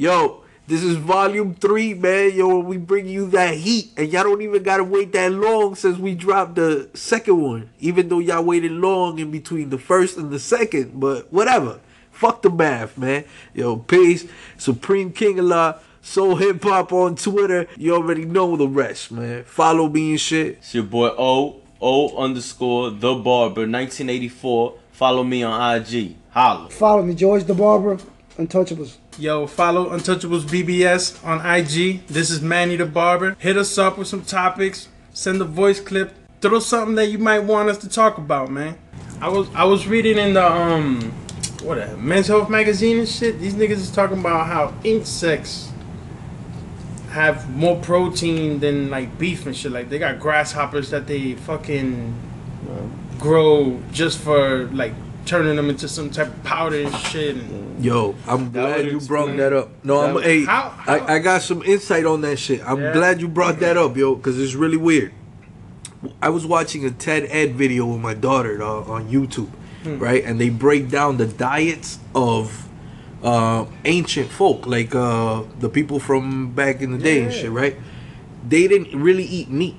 Yo, this is volume three, man. Yo, we bring you that heat, and y'all don't even gotta wait that long since we dropped the second one. Even though y'all waited long in between the first and the second, but whatever. Fuck the math, man. Yo, peace. Supreme King Allah. Soul Hip Hop on Twitter. You already know the rest, man. Follow me and shit. It's your boy O O underscore the barber 1984. Follow me on IG. Holla. Follow me, George the Barber, Untouchables. Yo, follow Untouchables BBS on IG. This is Manny the Barber. Hit us up with some topics. Send a voice clip. Throw something that you might want us to talk about, man. I was I was reading in the um what a Men's Health magazine and shit. These niggas is talking about how insects have more protein than like beef and shit. Like they got grasshoppers that they fucking grow just for like turning them into some type of powder and shit. And Yo, I'm glad you brought that up. No, that I'm hey, How- how- I, I got some insight on that shit. I'm Yeah. glad you brought that up, yo, because it's really weird. I was watching a TED Ed video with my daughter uh, on YouTube, Hmm. right? And they break down the diets of uh, ancient folk, like uh, the people from back in the day and shit, right? They didn't really eat meat.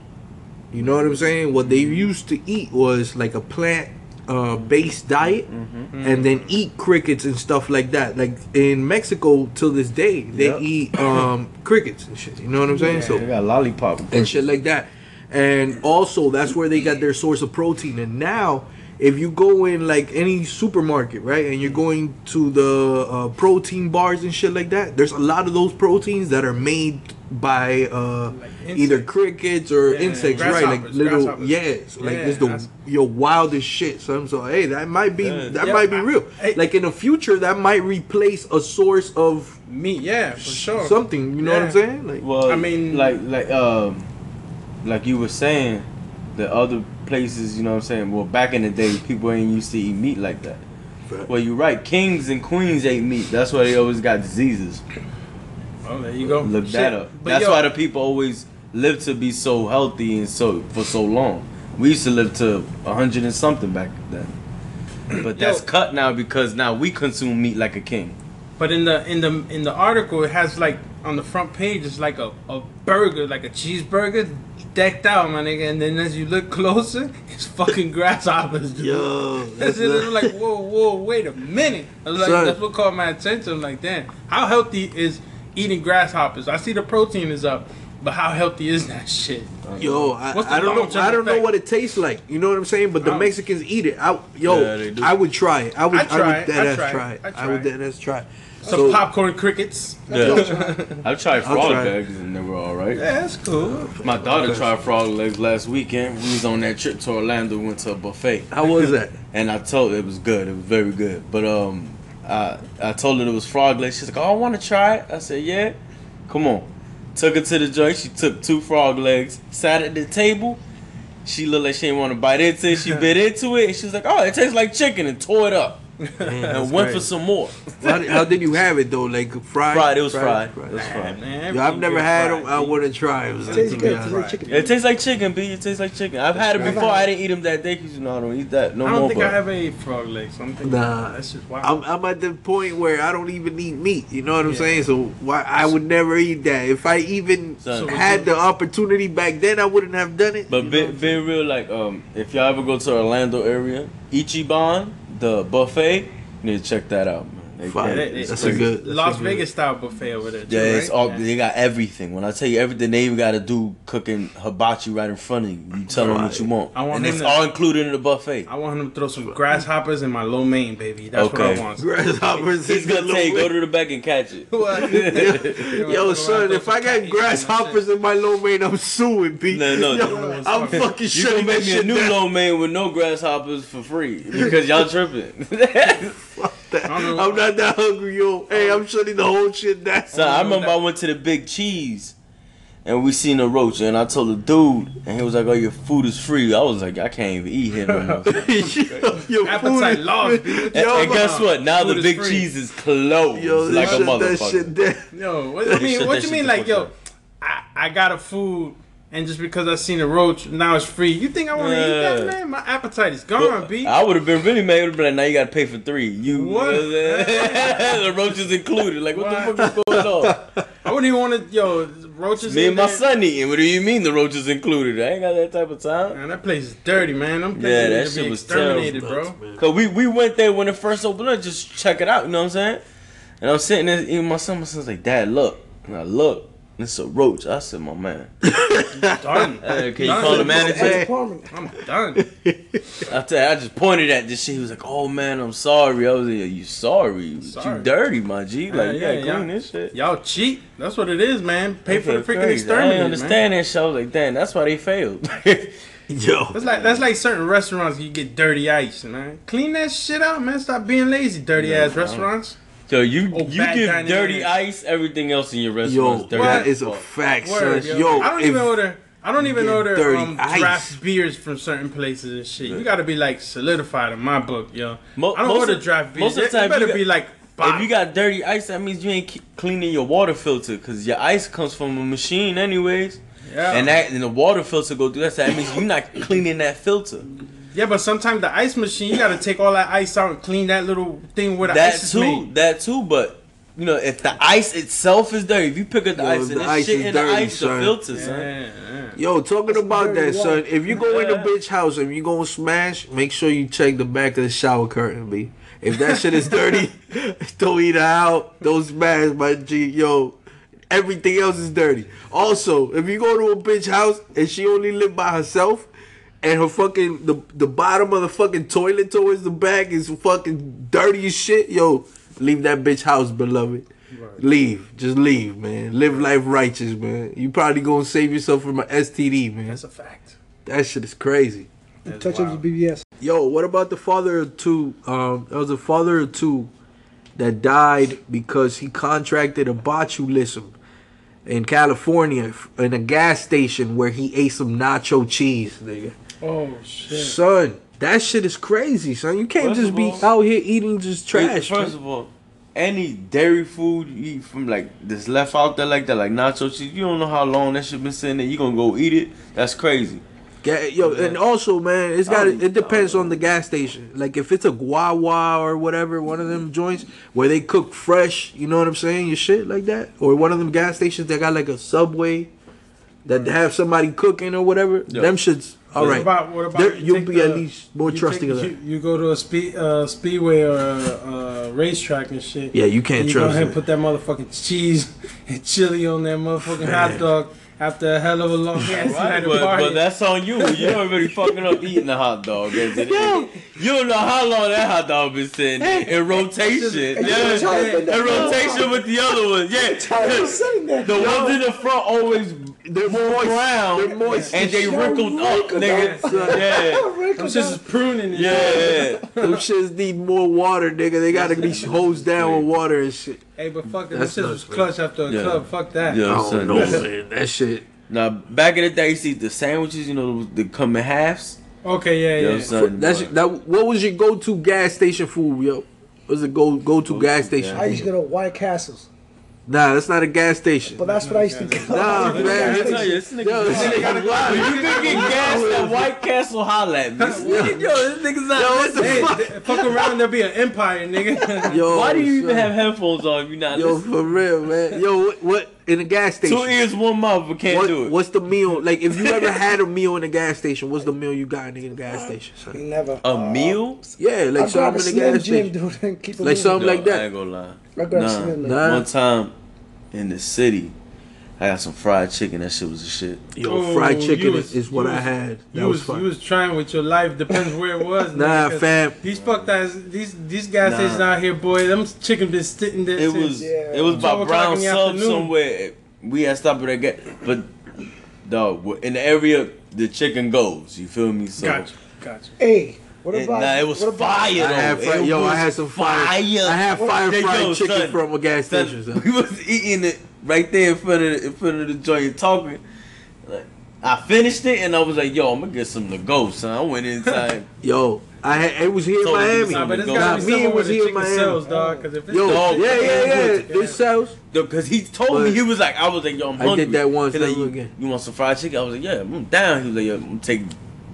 You know what I'm saying? What they used to eat was like a plant uh, based diet and then eat crickets and stuff like that. Like in Mexico till this day, they Yep. eat um, crickets and shit. You know what I'm saying? They So they got lollipop. and shit like that. And also that's where they got their source of protein. And now if you go in like any supermarket, right, and you're going to the uh, protein bars and shit like that, there's a lot of those proteins that are made by uh, either crickets or Yeah, insects, right? Like little, grasshoppers. yeah, like Yeah, it's the your wildest shit. So I'm so hey, that might be Yeah. that Yeah, might be I- real. hey- like in the future, that might replace a source of meat, yeah, for sure. something. You know what I'm saying? Like Well, I mean- like like um, like you were saying, the other places, you know what I'm saying. Well, back in the day, people ain't used to eat meat like that. Well, you're right. Kings and queens ate meat. That's why they always got diseases. Oh, there you go. Look Shit. that up. But That's yo, why the people always live to be so healthy and so for so long. We used to live to a hundred and something back then. But that's Yo. cut now because now we consume meat like a king. But in the in the in the article, it has like on the front page, it's like a, a burger, like a cheeseburger, decked out, my nigga. And then as you look closer, it's fucking grasshoppers, dude. Yo, That's it. It's like, whoa, whoa, wait a minute. I was like, Son. that's what caught my attention. I'm like, damn, how healthy is eating grasshoppers? I see the protein is up, but how healthy is that shit? Yo, I, I don't know. I don't know what it tastes like. You know what I'm saying? But the Mexicans eat it. I, yo, Yeah. I would try it. I would. I'd I try would it. dead I'd ass try try it. it. I'd I would try dead ass try. it. Some So- popcorn crickets. Yeah. I've tried I'll frog try it. legs and they were alright. Yeah, that's cool. My daughter tried frog legs last weekend. We was on that trip to Orlando, went to a buffet. How was that? And I told it was good. It was very good. But um, I I told her it was frog legs. She's like, "Oh, I want to try it." I said, "Yeah, come on." Took her to the joint. She took two frog legs, sat at the table. She looked like she didn't want to bite into it. She bit into it, and she was like, "Oh, it tastes like chicken," and tore it up. And went for some more. how, did, how did you have it though? Like fried? Fried. It was fried. It was Nah, fried. man, Yo, I've never had fried, them. I dude. want to try it. Tastes to good. be Tastes honest. like chicken. It tastes like chicken, B. It tastes like chicken. I've had it right. before. I didn't eat them that day because you know I don't eat that no more. I don't more. think but I ever ate frog legs. So I'm thinking, Nah. that's just wow. I'm, I'm at the point where I don't even eat meat. You know what I'm Yeah. saying? So why I would never eat that. If I even So- had the opportunity back then, I wouldn't have done it. But You be, know? being real, like um, if y'all ever go to Orlando area, Ichiban, the buffet, you need to check that out, man. They- Fire. they- That's it's a good- that's Las a good- Vegas style buffet over there. Too, Yeah, it's right? all Yeah. they got everything. When I tell you everything, they even got to do cooking hibachi right in front of you. You tell them what you want, I want and it's to- all included in the buffet. I want him to throw some grasshoppers in my lo mein, baby. That's what I want. grasshoppers. He's gonna the tell you go to the back and catch it. Yo, son, if I got grasshoppers in my lo mein, I'm suing, B. No, no, Yo, no. I'm fucking You shutting gonna make me a new down. low man with no grasshoppers for free because y'all tripping. I'm not that hungry, yo. Hey, I'm oh. shutting the whole shit down. So I remember I went to the Big Cheese, and we seen a roach, and I told the dude, and he was like, "Oh, your food is free." I was like, "I can't even eat here no more." yo, your Appetite food is- lost, B. What and, Yo, and guess what? Now the Big free. Cheese is closed Yo, like a shut that shit motherfucker. down. Yo, what you mean? What that you mean? Like, yo. I, I got a food and just because I seen a roach, now it's free. You think I want to eat that, man? My appetite is gone, B. I would have been really mad. I would have been like, now you got to pay for three. You What? the roaches included. Like, what, What? the fuck is going on? I wouldn't even want to, yo, roaches. Me in and my there. son eating. What do you mean the roaches included? I ain't got that type of time. Man, that place is dirty, man. I'm Yeah, thinking that shit was exterminated, terrible. bro. Cause we, we went there when it first opened up, just check it out, you know what I'm saying? And I'm sitting there eating my son, my son's like, Dad, look. And I look, and it's a roach. I said, my man. Done. Hey, uh, can you Done. call the manager? Hey. I'm done. I tell you, I just pointed at this shit. He was like, "Oh man, I'm sorry." I was like, "You sorry? Sorry. You dirty, my G? Like, Yeah, yeah, clean this shit. Y'all cheat. That's what it is, man. Pay for the freaking crazy. I exterminate, didn't man. understand that shit. I was like, "Damn, that's why they failed." Yo, That's like that's like certain restaurants you get dirty ice, man. Clean that shit out, man. Stop being lazy, dirty Yeah, ass bro. restaurants. So you Oh, you give dining dirty ice, everything else in your yo, restaurant is dirty. that What? is a fact, Word, son. yo. Yo, I don't even order. I don't even get order dirty um, ice. draft beers from certain places and shit. You gotta be like solidified in my book, yo. Mo- I don't most order of- draft beers. most of the time it better you got- be like. If you got dirty ice, that means you ain't cleaning your water filter, cause your ice comes from a machine, anyways. yeah. And that and the water filter go through that. So that means you're not cleaning that filter. Yeah, but sometimes the ice machine, you gotta take all that ice out and clean that little thing where the that ice is too, made. that too. But you know, if the ice itself is dirty, if you pick up the Yo, ice and the ice shit is in dirty, the ice, son. the filter, son. Yeah, yeah. Yo, talking about dirty that, son. If you go in the bitch house and you gonna smash, make sure you check the back of the shower curtain, b. If that shit is dirty, don't eat it out. Don't smash, my G. Yo, everything else is dirty. Also, if you go to a bitch house and she only live by herself, and her fucking the the bottom of the fucking toilet towards the back is fucking dirty as shit, yo, leave that bitch house, beloved. Leave, just leave, man. Live life righteous, man. You probably gonna save yourself from an STD, man. That's a fact. That shit is crazy. Touch wild. of BBS. Yo, what about the father of two? Um, there was a father of two that died because he contracted a botulism in California in a gas station where he ate some nacho cheese, nigga. Oh shit. Son, that shit is crazy, son. You can't First just be all- out here eating just trash. First man. of all, any dairy food you eat from like this left out there like that, like nacho cheese, you don't know how long that shit been sitting there. You gonna go eat it? That's crazy. Ga- Yo, and also, man, it's got it depends on the gas station. Like if it's a Wawa or whatever, one of them joints where they cook fresh, you know what I'm saying? Your shit like that, or one of them gas stations that got like a Subway that have somebody cooking or whatever. Yeah. Them shits, all What right. about what about There- you you'll be the- at least more trusting take- of that. You, you go to a speed uh, speedway or a, a racetrack and shit. Yeah, you can't and you go ahead and put that motherfucking cheese and chili on that motherfucking hot dog after a hell of a long ass Right, night of but, but that's on you. You already fucking up eating the hot dog. is it? You don't know how long that hot dog been sitting in rotation. Hey, Yeah, in rotation with the other ones. Yeah, Charlie was sitting there. the ones in the front always They're moist. brown They're moist. and they They're wrinkled up, nigga. Yeah, Them shits is pruning and shit. yeah. Them shits need more water, nigga. They gotta be hosed down with water and shit. Hey, but fuck that. Them That's shits was clutch after a Yeah. club. Fuck that. Yeah. I don't son. know, man. That shit. Now back in the day, you see the sandwiches. You know, they come in halves. Okay, yeah, Yo, yeah. son, That's boy. that. What was your go-to gas station food, yo? What was it go go to gas station? I used to go to White Castles, Nah, that's not a gas station. but that's what I used to go. Nah, man. I tell you, this nigga, Yo, this nigga got a When you can get gas at White Castle, holla at me. Yo, this nigga's not Yo, what the fuck? Fuck around, there'll be an empire, nigga. Yo, Why do you even have headphones on if you're not Yo, listening? for real, man. Yo, what, what in a gas station? Two ears, one mouth, but can't what, do it. What's the meal? Like, if you ever had a meal in a gas station, what's the meal you got in a gas station? Son? Never. A meal? Uh, yeah, like I grab a something in a Slim gas Jim, station. dude, and keep it Like moving. something like that. I ain't gonna lie. I Nah. Nah. One time in the city, I got some fried chicken. That shit was the shit. Yo, Oh, fried chicken is, was- is what you I was- had. That You was was, fun. you was trying with your life. Depends where it was. Nah, fam. These fuck guys, these these guys Nah. stations out here, boy. Them chicken been sitting there. It since- was Yeah. it was by 12 o'clock Brown in the Sub afternoon. somewhere. We had stopped at that gas, but dog in the area the chicken goes. You feel me? So Gotcha, gotcha. Hey, what it, about? nah, it was what about, fire I though. had fri- It yo, I had some fire. fire. I had fire fried yo, chicken son, from a gas son, station. son. We was eating it right there in front of the, in front of the joint talking. Like, I finished it and I was like, "Yo, I'm gonna get some to go, son." I went inside. Yo, I had, it was here in Told him to Miami. Nah, but it's Go. gotta Nah, be me, it somewhere where was the here in chicken Miami. sells, dog. Because if it's Yo, Dog, yeah, yeah, yeah. Yeah. This sells. Because he told me he was like, I was like, yo, I'm I hungry. did that once, He's like, never you, again. you want some fried chicken? I was like, yeah, I'm down. He was like, yeah, I'm gonna take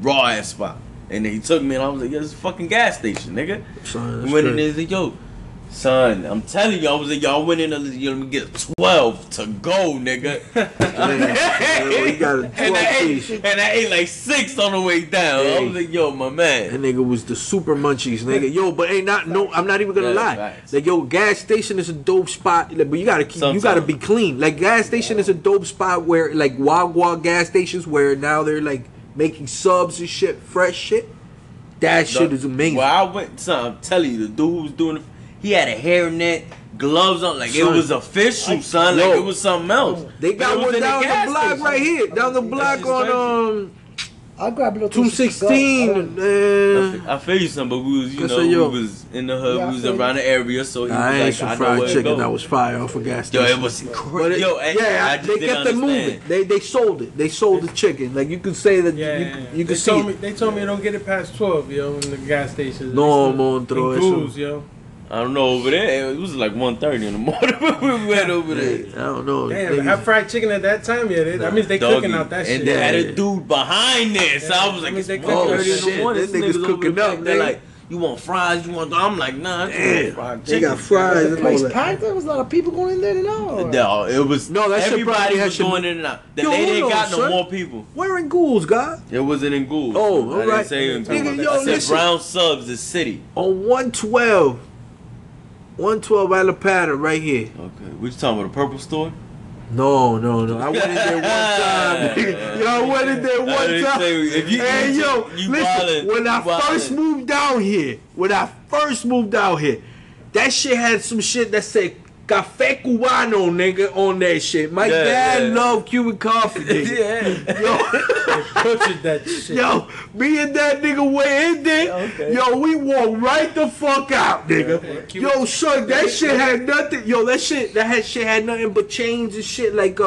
raw ass spot. And then he took me and I was like, yeah, it's a fucking gas station, nigga. Son, went in there, like, yo, son, I'm telling you, I was like, y'all went in there, you let me get 12 to go, nigga. Yeah, got a and, I 12 ate, and I ate like six on the way down. I was like, yo, my man. That nigga was the super munchies, nigga. Yo, but ain't not no. I'm not even gonna Yeah, lie. facts. Like yo, gas station is a dope spot, like, but you gotta keep. You gotta be clean. Like gas station is a dope spot where like Wawa gas stations where now they're like making subs and shit, fresh shit. That shit is amazing. Well, I went, son, I'm telling you, the dude who was doing it, he had a hairnet, gloves on, like it was official, son. Yo. like it was something else. They got one down the gas block station. right here, down the block on um I'll grab a little two sixteen. I Uh, I feel you, son, but we was, you Cause know, of yo. we was in the hood, Yeah, I we was feel you. around the area, so he was I ate like, some I know fried where to chicken go. that was fire off a gas station. Yo, station. it was But crazy. it- Yo, I, yeah, I just they didn't kept it moving. understand. They they sold it. They sold the chicken. Like you could say that Yeah, you, yeah, yeah. you they could see. told it. me they told me don't get it past twelve, yo, in the gas stations. No, In monstro, Goose, eso. yo. I don't know over there. It was like 1.30 in the morning when we went over there. Hey, I don't know. Damn, Niggas- have fried chicken at that time, yeah. They, that means they Doggy. cooking out that and shit. they Yeah. had a dude behind there, so I was like, I mean, they oh shit, this nigga's, niggas cooking up. They're like, you want fries? You want? I'm like, nah, I just want Damn, fried they chicken. got fries The and all place that. packed. There was a lot of people going in there now. No, it was No, that shit probably everybody was going in and out. The Yo, lady hold ain't got no son. more people. Where in Ghouls, God? It wasn't in Gould. Oh, I alright. didn't say in Nigga, Gould. yo, I said listen. Brown Subs the city. On 112. 112 Alapata right here. Okay, we just talking about the purple store. No, no, no. I went in there one time. yo, I went in there one time. if you- hey, you- yo, you listen. wildin', when I wildin'. first moved down here, when I first moved out here, that shit had some shit that said Cafe Cubano, nigga, on that shit. My Yeah, dad yeah. loved Cuban coffee, nigga. yeah. Yo. Butchered that shit. Yo, me and that nigga went in there. Okay. Yo, we walked right the fuck out, nigga. Yo, son, that shit had nothing. Yo, that shit, that had shit had nothing but chains and shit, like uh,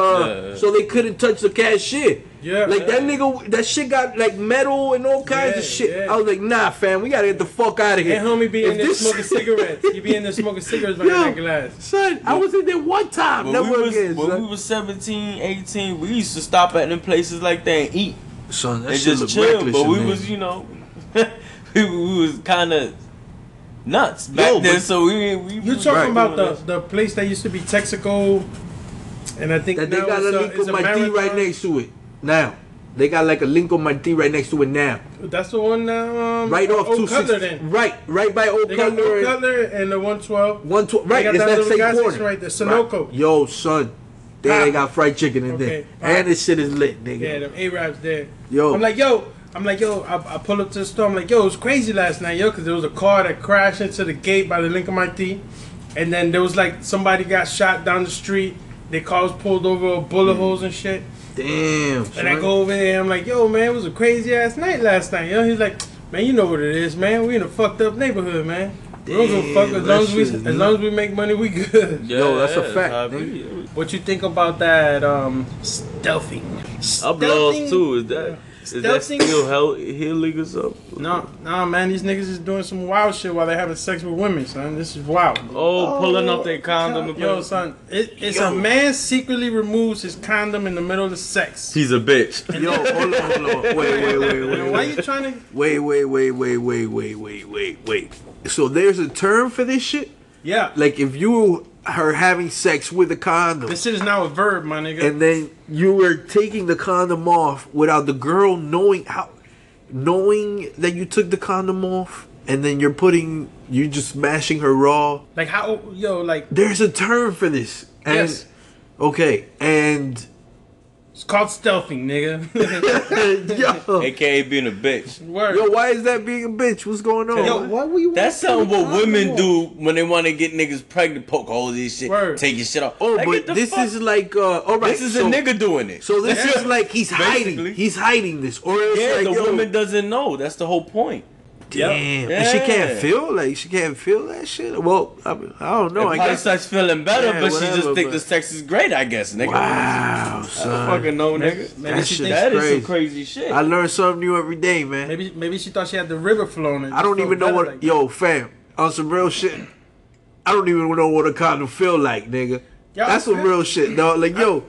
Yeah. so they couldn't touch the cashier. Yeah. like that nigga, that shit got like metal and all kinds Yeah, of shit. yeah. I was like, nah, fam, we gotta get the fuck out of here. And homie be in there this- smoking cigarettes. He be in there smoking cigarettes behind Yo. that glass. Son, I was in there one time. When, Never we was, again, when son. we was 17, 18, we used to stop at them places like that and eat son, that and shit just look chill. reckless But we there. was, you know, we, we was kind of nuts back Yo, then. So we we You was talking Right. about the, the place that used to be Texaco, and I think that they now got it's a a, link it's a my D right next to it. Now. They got like a link on my D right next to it now. That's the one now. Um, Right off Old two Cutler then. Right, right by Old They got Cutler. Old and Cutler and the one twelve. One twelve. right, it's that that same corner. right there, Sunoco. Right. Yo, son, they Ah. ain't got fried chicken in Okay. there, Ah. and this shit is lit, nigga. Yeah, them Arabs there. Yo. I'm like, yo, I'm like, yo, I, I pull up to the store. I'm like, yo, it was crazy last night, yo, because there was a car that crashed into the gate by the Lincoln Marti, and then there was like somebody got shot down the street. Their car was pulled over, bullet holes and shit. Damn. And I go over there, and I'm like, yo, man, it was a crazy ass night last night, yo. He's like, man, you know what it is, man. We in a fucked up neighborhood, man. We don't give a fuck as that long as we as long as we make money, we good. Yo, that's a fact, how it What you think about that um stealthing? I'm lost too. Is that is that Stealthing- still hell illegal or something? No, no, man, these niggas is doing some wild shit while they having sex with women, son. This is wild. Oh, pulling Oh, off their condom. and Yo, son, it, it's Yo. a man secretly removes his condom in the middle of sex. He's a bitch. Yo, hold on, hold on. Wait, wait, wait, Man, wait, why wait. you trying to? Wait, wait, wait, wait, wait, wait, wait, wait, wait. So there's a term for this shit? Yeah, Like if you are having sex with a condom this is now a verb, my nigga. and then you were taking the condom off without the girl knowing how knowing that you took the condom off and then you're putting you just smashing her raw. like how, yo, like There's a term for this. And Yes. okay, and it's called stealthing, nigga. yo, AKA being a bitch. Word. yo, why is that being a bitch? What's going on? Yo, Why were you? That's something what women condom do when they want to get niggas pregnant, poke holes in shit, Word. take your shit off. oh, Like, but this fuck- is like uh all right. this is so, a nigga doing it. So this Yeah. is like he's hiding. He's hiding this, or it's yeah, like the yo, woman doesn't know. That's the whole point. Damn. And she can't feel like she can't feel that shit. Well, I, mean, I don't know. No, I I guess. starts feeling better, Yeah, but she just think but- the sex is great. I guess, nigga. Wow, I don't son. fucking know, nigga. Maybe That she shit thinks That is crazy. some crazy shit. I learn something new every day, man. Maybe maybe she thought she had the river flowing. and I don't even know what. like yo, fam, on some real shit. I don't even know what a condom feel like, nigga. Yo, That's some real shit, dog. Like, yo,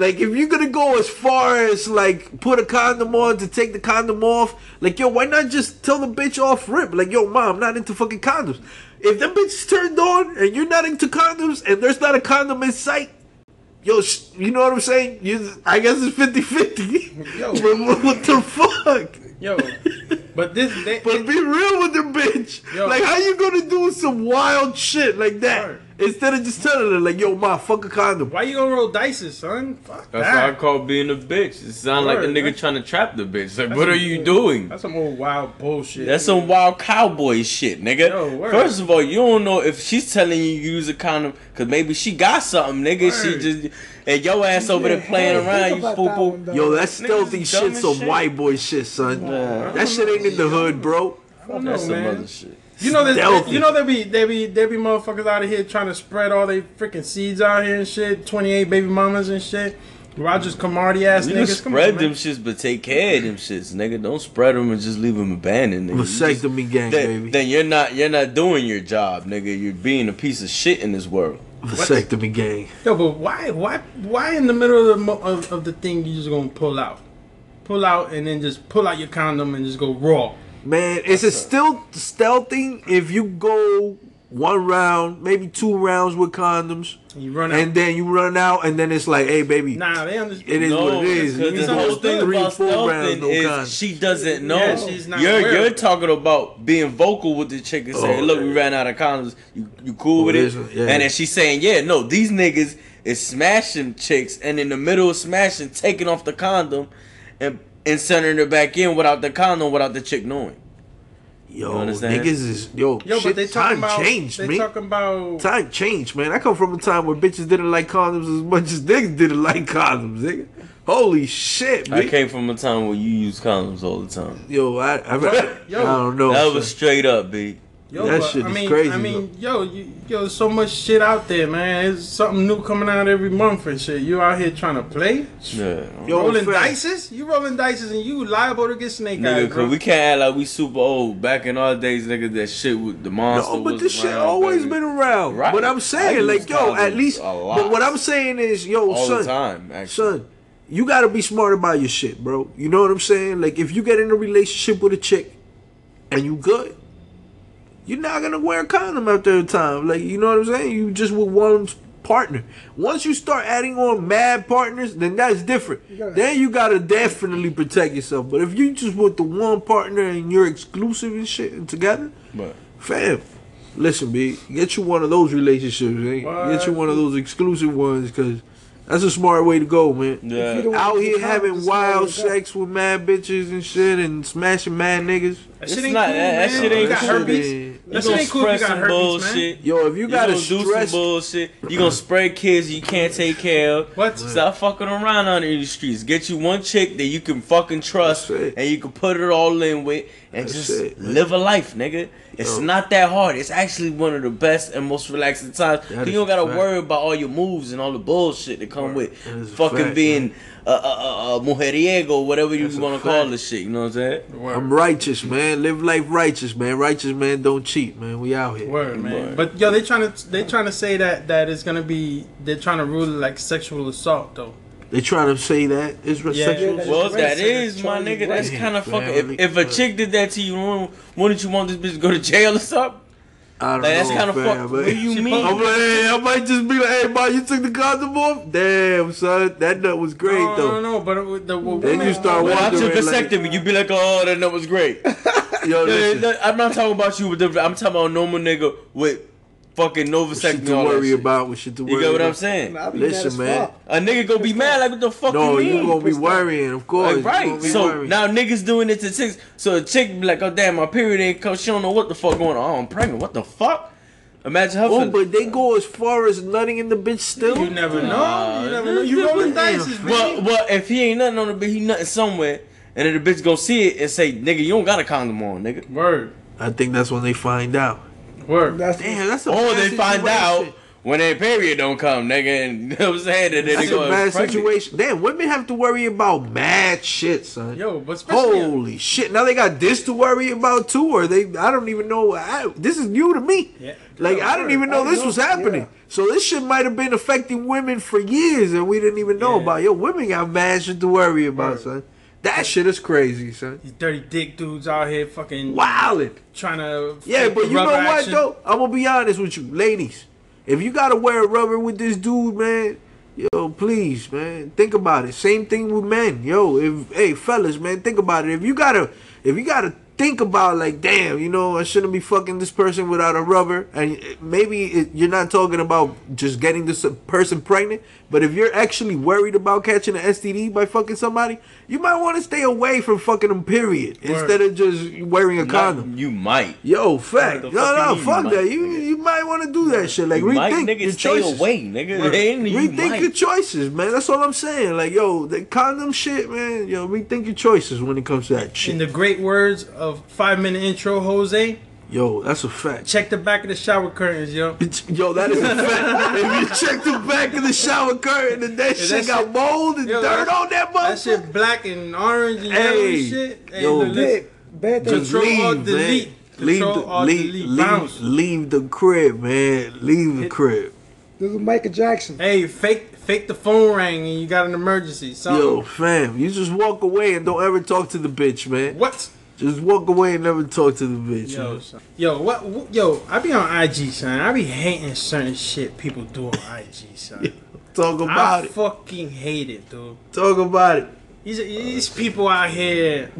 like if you're gonna go as far as like put a condom on to take the condom off, like yo, why not just tell the bitch off rip? Like, yo, mom, I'm not into fucking condoms. If the bitch is turned on and you're not into condoms and there's not a condom in sight, yo, you know what I'm saying? You, I guess it's 50-50. Yo. but what, the fuck? Yo, but this they, But be real with the bitch. Yo. Like, how you gonna do some wild shit like that. Instead of just telling her, like, yo, ma, fuck a condom? why you gonna roll dice, son? Fuck That's that. why I call being a bitch. It sounds like a nigga trying to trap the bitch. Like, what are some- you doing? That's some old wild bullshit. That's some wild cowboy shit, nigga. Yo. First of all, you don't know if she's telling you you use a condom because maybe she got something, nigga. She just and your ass over there playing hey, around, you about poo that poo. one, though. Yo, that Niggas stealthy is shit, some shit. white boy shit, son. Yeah. That shit ain't in the hood, bro. I don't know, That's some man. other shit. You know, Stealthy. that, you know there be there be there be motherfuckers out of here trying to spread all they freaking seeds out here and shit. Twenty eight baby mamas and shit. Rogers Camardi ass You can niggas. Come spread on, them shits, but take care of them shits, nigga. Don't spread them and just leave them abandoned, nigga. You just- Vasectomy gang, then, baby. then you're not you're not doing your job, nigga. You're being a piece of shit in this world. Vasectomy gang. Yo, but why why why in the middle of the mo- of, of the thing you just gonna pull out, pull out and then just pull out your condom and just go raw? Man, is it still stealthy if you go one round, maybe two rounds with condoms, And you run out. and then you run out, and then it's like, hey, baby, nah, they understand. it is what it is. because You the can whole go thing three, about four rounds, no is condoms. she doesn't know. Yeah, she's not you're aware you're talking about being vocal with the chick and saying, Oh, "Look, we ran out of condoms. You you cool Oh, with it it?" yeah. And then she's saying, "Yeah, no, these niggas is smashing chicks, and in the middle of smashing, taking off the condom and inserting her back in without the condom, without the chick knowing." Yo, You understand? niggas is yo, Yo, shit, but they talking time about changed, they man. talking about Time changed, man. I come from a time where bitches didn't like condoms as much as niggas didn't like condoms, nigga. Holy shit, I came from a time where you use condoms all the time. Yo, I, I, I, Yo, don't know. that was straight up, b. Yo, That shit I is mean, crazy, I mean, yo, you, yo, there's so much shit out there, man. There's something new coming out every month and shit. You out here trying to play, Yeah. Yo, rolling fam. dices. You rolling dices and you liable to get snake Nigga, eyes, cause bro. we can't act like we super old. Back in our days, nigga, that shit with the monster. No, but was this shit always baby. been around. Right. But I'm saying, use like, yo, at least. a lot. But what I'm saying is, yo, all son, the time. Actually, son, you gotta be smart about your shit, bro. You know what I'm saying? Like, if you get in a relationship with a chick and you good, you're not gonna wear a condom after a time. Like, you know what I'm saying? You just with one partner. Once you start adding on mad partners, then that's different. gotta- then you gotta definitely protect yourself. But if you just with the one partner and you're exclusive and shit and together, but Fam, listen, B, get you one of those relationships, man. Get you one of those exclusive ones, cause that's a smart way to go, man. yeah, Out here It's having wild just like sex with mad bitches and shit, and smashing mad niggas. that shit ain't cool, that- that shit ain't you got cool. herpes. You That you shit gonna ain't cool if you got some herpes, man. bullshit. Yo, if you You gotta gonna do stress, some bullshit. You gonna spread kids you can't take care of. What? Stop fucking around on these streets. Get you one chick that you can fucking trust and you can put it all in with and That's just it, live a life, nigga. It's Yo. not that hard. It's actually one of the best and most relaxing times. That 'Cause is you don't gotta fact. worry about all your moves and all the bullshit that come with That is fucking fact, being a, a, a, a mujeriego, whatever you That's wanna call fact. this shit. You know what I'm saying? I'm righteous, man. Live life righteous, man. Righteous man don't cheat, man. We out here. Word, man. Word. But yo, they trying to they trying to say that that it's gonna be they're trying to rule it like sexual assault though. They try to say that it's Yeah. sexual. Yeah, Well, That's that racist. is my nigga. That's Brown. kind of fucking. If, if a chick did that to you, wouldn't- wouldn't you want this bitch to go to jail or something? I don't Like, that's kind of fam, fuck. but- What do you mean? I'm like, hey, I might just be like, hey, ma, you took the condom off? Damn, son, that nut was great no, though. no, no, but it, the well, Then women- you start Well, after wondering, like, vasectomy, you'd be like, oh, that nut was great. yo, Yeah, listen, I'm not talking about you with the. I'm talking about a normal nigga with fucking no shit vasectomy. to all that worry shit. about, what shit to worry You get what I'm saying? Nah, Listen, man. A nigga gonna be mad like what the fuck No, you you mean? gonna be worrying, of course. Like, You right. be So worrying. now niggas doing it to chicks. So a chick be like, oh damn, my period ain't come. She don't know what the fuck going on. Oh, I'm pregnant. What the fuck? Imagine her. Oh, but they go as far as nutting in the bitch still. You never know. Nah, you never know. You rolling Damn. dice, man. Well, well, if he ain't nothing on the bitch, he nothing somewhere, and then the bitch gonna see it and say, "Nigga, you don't got a condom on, nigga." Word. I think that's when they find out. Word. That's Damn, that's a Or they find out when their period don't come, nigga, and you know what I'm saying? And then they That's go a bad pregnant. situation. Damn, women have to worry about mad shit, son. Yo, but especially Holy shit! Now they got this to worry about too, or they? I don't even know. I, this is new to me. Yeah. Like Yeah, I didn't even know I this know, was happening. yeah. So this shit might have been affecting women for years, and we didn't even know Yeah. about. Yo, women got mad shit to worry about, Word. son. That shit is crazy, son. these dirty dick dudes out here fucking Wildin'. trying to. Yeah, but you know what action. though? I'm gonna be honest with you, ladies. If you gotta wear a rubber with this dude, man, yo, please, man, think about it. Same thing with men, yo. If hey, fellas, man, think about it. If you gotta, if you gotta think about like, damn, you know, I shouldn't be fucking this person without a rubber, and maybe it, you're not talking about just getting this person pregnant, but if you're actually worried about catching an STD by fucking somebody, you might want to stay away from fucking them. Period, instead of just wearing a Not- condom. You might. Yo, fact. No, fuck you no, mean, fuck you that. might, You nigga? you might want to do that shit. Like You rethink might, your nigga, stay choices. away, nigga. Ain't you Rethink might. your choices, man. That's all I'm saying. Like, yo, the condom shit, man. Yo, rethink your choices when it comes to that shit. In the great words of five minute intro, Jose, Yo, that's a fact. check the back of the shower curtains, yo. Yo, that is a fact. if you check the back of the shower curtain and that Yeah, shit that got shit- mold and Yo, dirt on that That shit black and orange and yellow and shit. Hey, yo, look, bad, bad thing. just Control, leave, Alt, man. delete. Leave Control, the, Alt, leave, delete. leave, leave the crib, man. Leave the Hit- crib. This is Michael Jackson. Hey, fake fake the phone rang and you got an emergency. Something. Yo, fam, you just walk away and don't ever talk to the bitch, man. What? Just walk away and never talk to the bitch. Yo, son. yo, what, what? Yo, I be on IG, son. I be hating certain shit people do on IG, son. Talk I about it. I fucking hate it, dude. Talk about it. These these people out here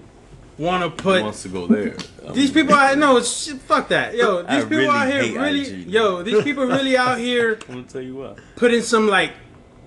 want to He put wants to go there. these people. out no, shit, fuck that. Yo, I these people really out here really. IG. Yo, these people really out here I'm gonna tell you what. putting some like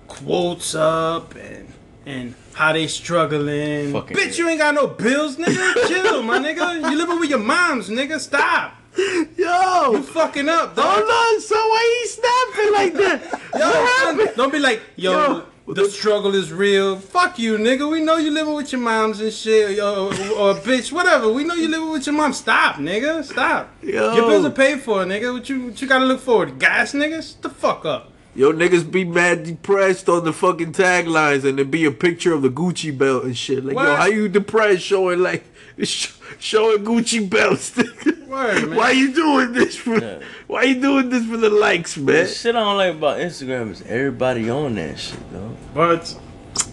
quotes up and and how they struggling. Fucking Bitch, you ain't got no bills, nigga. Chill, my nigga. You living with your moms, nigga. Stop. Yo, you fucking up, dog. hold on. So why he snapping like that? Yo, what happened? don't be like, yo, Yo. the struggle is real. Fuck you, nigga. We know you living with your moms and shit, yo, or, bitch, whatever. We know you living with your mom. Stop, nigga. Stop. Yo. Your bills are paid for, nigga. What you what you gotta look forward to? Gas, nigga. Shut the fuck up. Yo, niggas be mad depressed on the fucking taglines and there be a picture of the Gucci belt and shit. Like, yo, how you depressed showing like sh- showing Gucci belts? nigga? Word, man. Why you doing this for? Yeah. Why you doing this for the likes, man? The shit I don't like about Instagram is everybody on that shit, though. But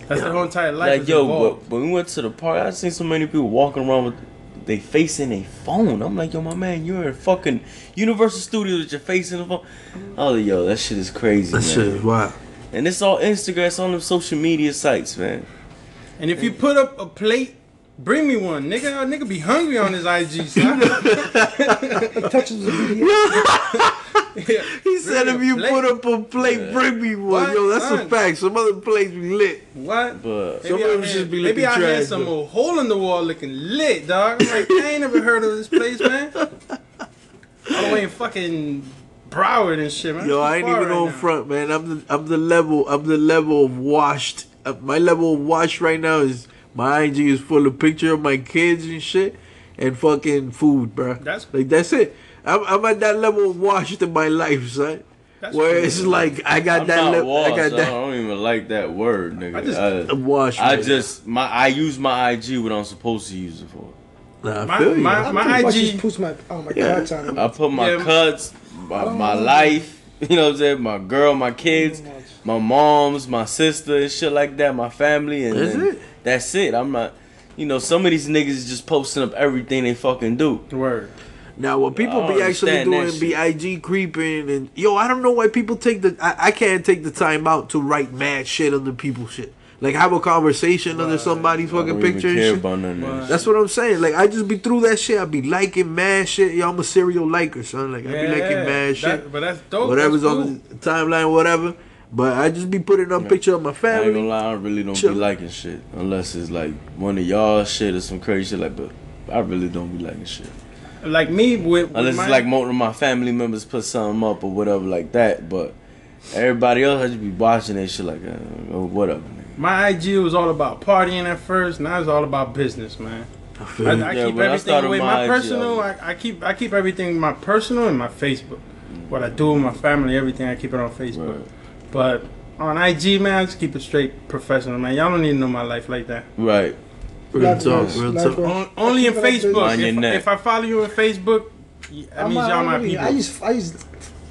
that's the whole entire life. Like, yo, involved. but when we went to the park, I seen so many people walking around with they facing a phone. I'm like, yo, my man, you're in fucking Universal Studios with your face in the phone. Oh, yo, that shit is crazy, That man. shit is wild. And it's all Instagram, it's on them social media sites, man. And if you put up a plate, bring me one, nigga. Nigga be hungry on his IG, son. touches the BBS. He said if you plate. put up a plate, bring me one. What? Yo, that's a fact. Some other plates be lit. What? But Some Maybe of out them here, just be maybe looking out here trash, some old hole in the wall looking lit, dog. I'm like, I ain't never heard of this place, man. All the way in fucking Broward and shit, man. Yo, I ain't even right on now. front, man. I'm the I'm the level I'm the level of washed. Uh, my level of washed right now is my IG is full of picture of my kids and shit and fucking food, bro. That's- like that's it. I'm, I'm at that level of washed in my life, son. That's Where cool. it's like I got I'm that not washed. I got I don't even like that word, nigga. I just- I, I'm washed. I right just my I use my IG what I'm supposed to use it for. Nah, I My- feel you. my- I my pretty much IG just puts my oh my Yeah. cuts on it. I put my Yeah. cuts, my, oh. my life, you know what I'm saying, my girl, my kids, my moms, my sister, and shit like that, my family, and That's it. that's it. I'm not, you know, some of these niggas is just posting up everything they fucking do. Word. Now, what people be actually doing that be IG creeping and yo, I don't know why people take the I, I can't take the time out to write mad shit under people's shit. Like have a conversation under somebody's fucking picture and care shit. about none of that Right. That's what I'm saying. Like I just be through that shit. I be liking mad shit. Yo, I'm a serial liker, son. Like I be liking mad that- shit. But that's dope. Whatever's that's cool. on the timeline, whatever. But I just be putting up picture of my I ain't gonna family. lie, I really don't Chill. be liking shit unless it's like one of y'all shit or some crazy shit like. But I really don't be liking shit Like me with, with unless my, it's like most of my family members put something up or whatever like that. But everybody else, I just be watching that shit like, uh, oh, whatever. Nigga. my IG was all about partying at first. Now it's all about business, man. I. I Yeah, keep when I everything away. my My personal, I I, I keep I keep everything my personal and my Facebook. What I do with my family, everything I keep it on Facebook. Right. But on IG, man, I just keep it straight professional, man. Y'all don't need to know my life like that. Right. Real Like talk, real like talk. this. On, only in keep it like this. Facebook. On your If, neck. if I follow you on Facebook, that I'm means y'all I my people. I just I just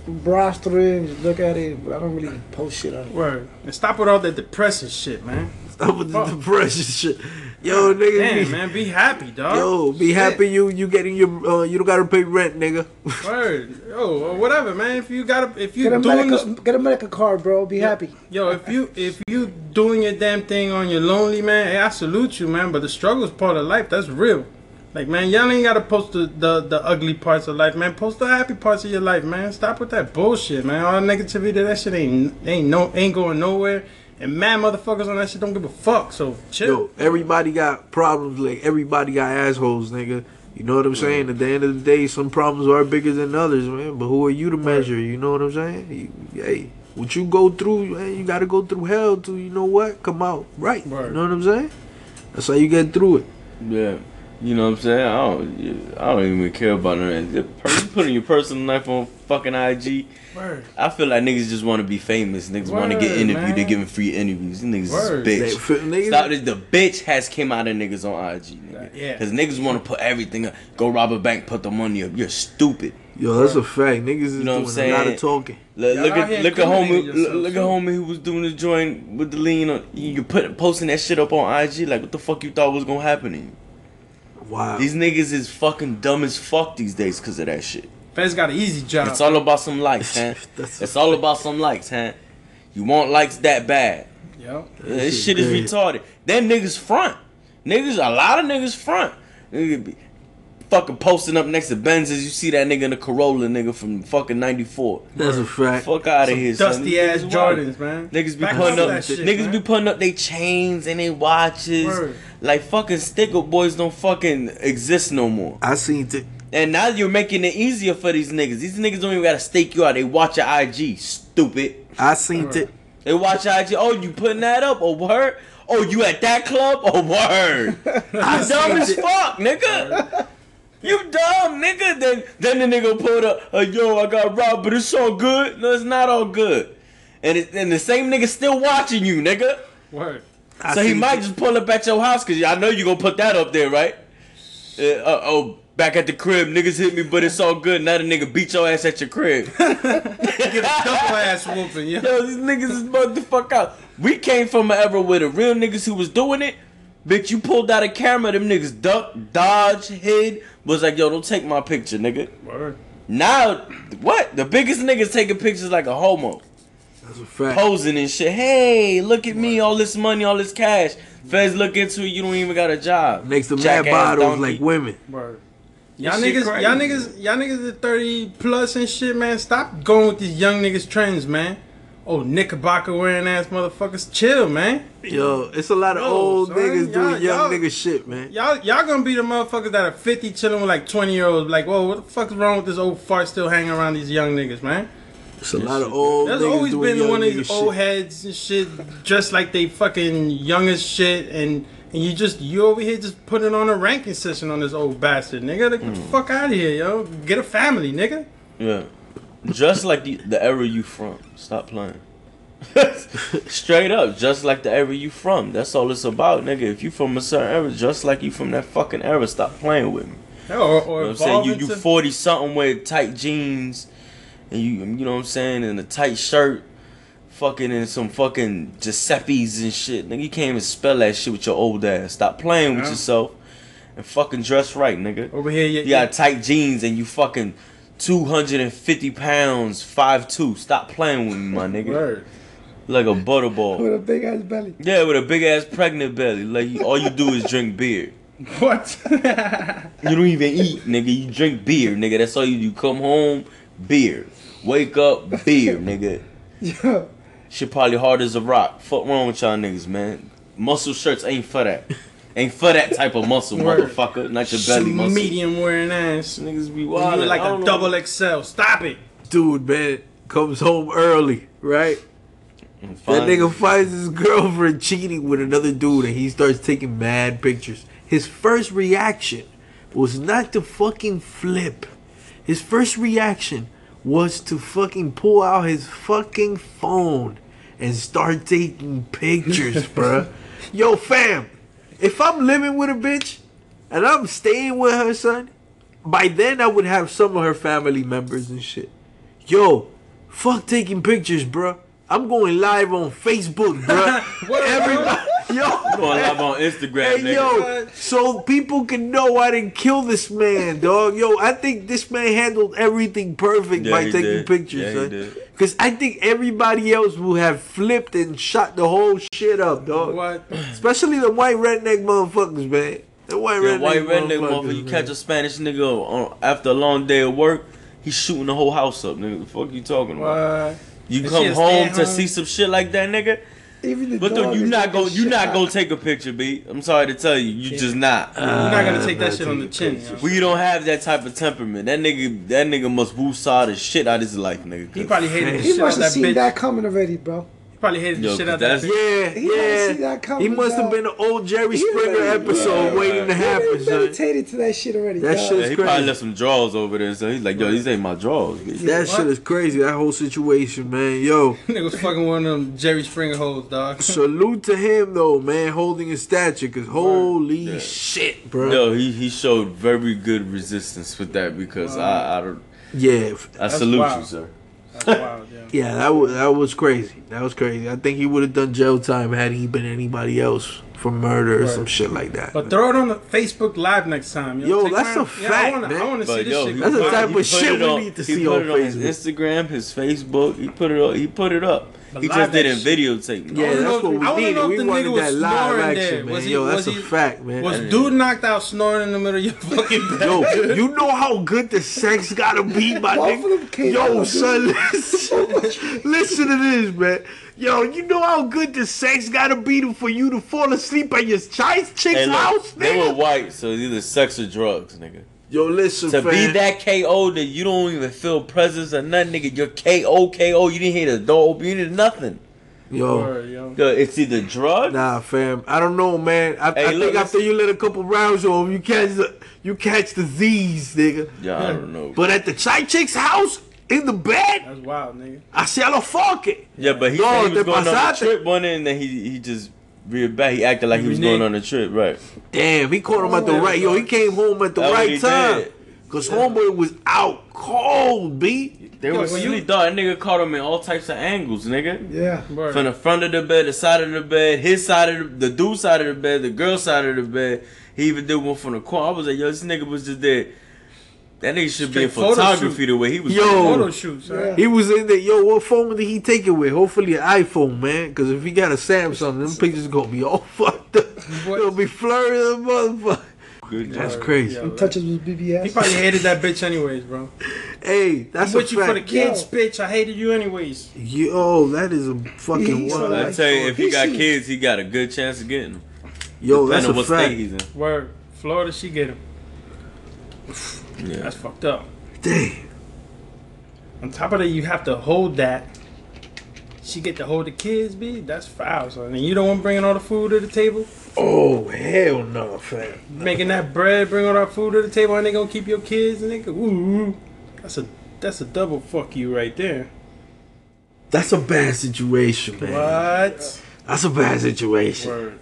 browse through it and just look at it, but I don't really post shit on it. Word. And stop with all that depressing shit, man. Stop with the Fuck. depression shit. Yo, nigga. Damn, be, man, be happy, dog. Yo, be happy you you getting your uh, you don't gotta pay rent, nigga. Word. Yo, or whatever, man. If you gotta, if you Get a doing medical, this, get a medical card, bro. Be happy. yo, if you if you doing your damn thing on your lonely, man, hey, I salute you, man. But the struggle is part of life. That's real. Like, man, y'all ain't gotta post the, the the ugly parts of life, man. Post the happy parts of your life, man. Stop with that bullshit, man. All the negativity, that shit ain't ain't no ain't going nowhere. And mad motherfuckers on that shit don't give a fuck. So chill. Yo, everybody got problems. Like everybody got assholes, nigga. You know what I'm saying? At the end of the day, some problems are bigger than others, man. But who are you to measure? You know what I'm saying? You, hey, what you go through, man, you gotta go through hell to, you know what, come out right. You know what I'm saying? That's how you get through it. Yeah. You know what I'm saying? I don't. I don't even care about none of that. You putting your personal life on fucking IG. Word. I feel like niggas just want to be famous. Niggas want to get Word, interviewed. They man. giving free interviews. These niggas Word. Is bitch. f- niggas, Stop this. The bitch has came out of niggas on IG, nigga. Yeah. Cause niggas want to put everything up. Go rob a bank, put the money up. You're stupid. Yo, that's a fact. Niggas is You know what I'm doing a lot of talking. Look, look at look at homie incriminating look, yourself, look at homie who was doing the joint with the lean on. You put posting that shit up on IG. Like what the fuck you thought was gonna happen to you? Wow. These niggas is fucking dumb as fuck these days because of that shit. Feds got an easy job. It's all about some likes, man. It's all about some likes, man. You want likes that bad. Yo. this shit shit is crazy. retarded. Them niggas front. Niggas, a lot of niggas front. Nigga be fucking posting up next to Benzes. You see that nigga in the Corolla, nigga from fucking 94. That's a fact. Fuck out of here, son. Dusty These ass. Jordans, man. Niggas be Back putting up, that shit, niggas man. be putting up their chains and their watches. Word. Like fucking sticker boys don't fucking exist no more. I seen it. And now you're making it easier for these niggas. These niggas don't even gotta stake you out. They watch your IG, stupid. I seen it. They watch your IG. Oh, you putting that up? Oh, word? Oh, you at that club? Oh, word. You dumb as fuck, nigga. You dumb, nigga. Then then the nigga pulled up, uh, yo, I got robbed, but it's all good. No, it's not all good. And, it, and the same nigga still watching you, nigga. Word. I So he might it. just pull up at your house because I know you gonna put that up there, right? Uh, uh, oh, back at the crib, niggas hit me, but it's all good. Now the nigga beat your ass at your crib. Get a double ass whooping, yo. Yo, these niggas is about the fuck out. We came from an era where the real niggas who was doing it, bitch, you pulled out a camera, them niggas duck, dodge, hid, was like, yo, don't take my picture, nigga. Word. Now, what? The biggest niggas taking pictures like a homo. That's a fact. Posing and shit. Hey, look at me, all this money, all this cash. Feds look into it, you don't even got a job. Next to mad Jackass bottles donkey. like women. Word. Y'all niggas, crazy. y'all niggas, y'all niggas at 30 plus and shit, man. Stop going with these young niggas trends, man. Oh, knickerbocker wearing ass motherfuckers. Chill, man. Yo, it's a lot of Yo, old son, niggas y'all- doing young y'all- nigga shit, man. Y'all, y'all gonna be the motherfuckers that are 50 chilling with like 20 year olds. Like, whoa, what the fuck is wrong with this old fart still hanging around these young niggas, man? It's a lot of old There's niggas always doing been young one of nigga these shit. old heads and shit, dressed like they fucking young as shit, and and you just you over here just putting on a ranking system on this old bastard, nigga. Like, Get the hmm. fuck out of here, yo. Get a family, nigga. Yeah. Just like the, the era you from. Stop playing. Straight up, just like the era you from. That's all it's about, nigga. If you from a certain era, just like you from that fucking era, stop playing with me. Or, or You know what I'm saying? You you forty something with tight jeans, and you you know what I'm saying, and a tight shirt, fucking in some fucking Giuseppe's and shit. Nigga, you can't even spell that shit with your old ass. Stop playing with Yeah. yourself, and fucking dress right, nigga. over here. You, You got tight jeans and you fucking 250 pounds, 5'2. Stop playing with me, my nigga. Word. Like a butterball. With a big ass belly. Yeah, with a big ass pregnant belly. Like you, all you do is drink beer. What? You don't even eat, nigga. You drink beer, nigga. That's all you do. Come home, beer. Wake up, beer, nigga. Yeah. Shit probably hard as a rock. Fuck wrong with y'all niggas, man. Muscle shirts ain't for that. Ain't for that type of muscle, Word. motherfucker. Not your belly muscle. medium wearing ass. Niggas be You wild. like a double XL. Stop it. Dude, man, comes home early, right? That nigga finds his girlfriend cheating with another dude and he starts taking mad pictures. His first reaction was not to fucking flip. His first reaction was to fucking pull out his fucking phone and start taking pictures, bruh. Yo, fam, if I'm living with a bitch and I'm staying with her, son, by then I would have some of her family members and shit. Yo, fuck taking pictures, bruh. I'm going live on Facebook, bruh. Everybody, yo, Going live on Instagram, Hey nigga. yo, so people can know I didn't kill this man, dog. Yo, I think this man handled everything perfect Yeah, by he taking did. pictures, Yeah, he son. did. Cause I think everybody else will have flipped and shot the whole shit up, dog. What? Especially the white redneck motherfuckers, man. The white Yeah, redneck white redneck motherfuckers, motherfucker. You man. catch a Spanish nigga on, after a long day of work, he's shooting the whole house up, nigga. The fuck you talking about? What? You come home to home. see some shit like that, nigga. Even the But though dog you is not taking go, you not out. go take a picture, B. I'm sorry to tell you, you just not. You're not gonna take that shit on the chin. yo. we don't have that type of temperament. That nigga, that nigga must woo saw the shit out of his life, nigga. He probably hated the He must have seen bitch. that coming already, bro. He probably hated Yo, the shit 'cause out of that. Yeah, He yeah. that coming, He must have been an old Jerry Springer really- episode Right, waiting to happen, He son. meditated to that shit already. That dog. shit Yeah, is he probably left some drawers over there, so he's like, yo, these ain't my drawers, bitch. That What? shit is crazy. That whole situation, man. Yo, Nigga was fucking one of them Jerry Springer hoes, dog. salute to him though, man, holding his stature. Cause holy Yeah. shit, bro. Yo, he, he showed very good resistance with that because I I, don't, Yeah, I That's salute wild. you, sir. That's wild, yeah. Yeah, that was that was crazy. That was crazy. I think he would have done jail time had he been anybody else for murder or Right. some shit like that. But throw it on the Facebook Live next time. Yo, Take that's my- a yeah, fact, I wanna, man. I want to see this yo, shit. he, That's the type of put shit it we on- need to he see put on it on his Instagram, his Facebook. He put it on. He put it up. But he just didn't shit. videotape. Yeah, I that's what we I needed. know if We the wanted nigga was that live action, there. man. Was he- Yo, that's was a he- fact, man. Was Yeah. dude knocked out snoring in the middle of your fucking bed? Yo, you know how good the sex gotta be, my Both of them nigga. Yo, out, son, listen, listen to this, man. Yo, you know how good the sex gotta be to, for you to fall asleep at your chick's chick's Hey, look, house, they were white, so either sex or drugs, nigga. Yo, listen, To fam. be that KO that you don't even feel presence or nothing, nigga. You're KO, KO. You didn't hear the door open. You did nothing. Yo, Word, yo. Yo, It's either drugs. nah, fam. I don't know, man. I, Hey, I look, think after you let a couple rounds on, you catch the you catch the Z's, nigga. Yeah, I don't know. But at the chick chick's house in the bed, That's wild, nigga. I lo fuck it. Yeah, but he No, said he was going on a trip one day, and then he he just reared back. He acted like he was Reneged. going on a trip, right? Damn, he caught him at the Oh, right. Yo, he came home at the That's right time. did. Cause homeboy was out cold, b. They Yo, were when you- sleep, dog. That nigga caught him in all types of angles, nigga. Yeah. Word. From the front of the bed, the side of the bed, his side of the, the dude side of the bed, the girl side of the bed. He even did one from the corner. I was like, yo, this nigga was just there. That nigga should be in Straight photo photography the way he was. Yo. Photo shoots, Yeah. He was in there. Yo, what phone did he take it with? Hopefully an iPhone, man. Cause if he got a Samsung, them pictures gonna be all fucked up. What? It'll be blurry as a motherfucker. Good That's job. crazy. Yeah. He touches with BBS. He probably hated that bitch anyways, bro. Hey, that's I'm a with you for the kids, Yo. bitch. I hated you anyways. Yo, that is a fucking He's wild. I tell you, if he He got seen- kids, he got a good chance of getting them. Yo, that's Depending a on what state fact. he's in. Word. Florida, she get him. Yeah. That's fucked up. Damn. On top of that, you have to hold that. She get to hold the kids, B. That's foul, son. And you don't want bringing all the food to the table. Oh hell no, fam. Making that bread, bring all that food to the table, and they gonna keep your kids, and they go, ooh, that's a that's a double fuck you right there. That's a bad situation, man. What? That's a bad situation. Word.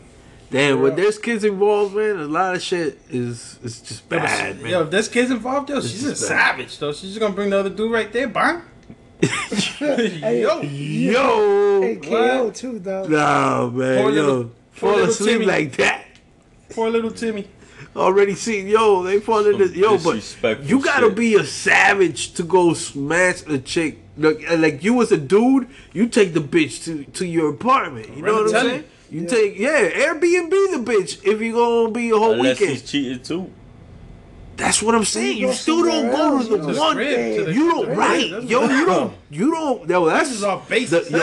Damn, when there's kids involved, man, a lot of shit is is just bad, she- man. Yo, if there's kids involved, yo, she's a bad. savage, though. She's just gonna bring the other dude right there, bang. Hey, yo, Yo, Hey, KO What? too, though. nah, man, Poor yo, little- fall little asleep Timmy. like that. poor little Timmy. Already seen, yo, they fall into Some yo, but you gotta shit. be a savage to go smash a chick. Like, like you as a dude, you take the bitch to to your apartment. You know what I'm saying? telly. You Yeah. take yeah, Airbnb the bitch if you gonna be a whole Unless weekend. he's cheated too. That's what I'm saying. You You still don't go to the you one. To the- You don't to right, that's yo. You don't. You don't. Yo, that's This is all the, basic. yo,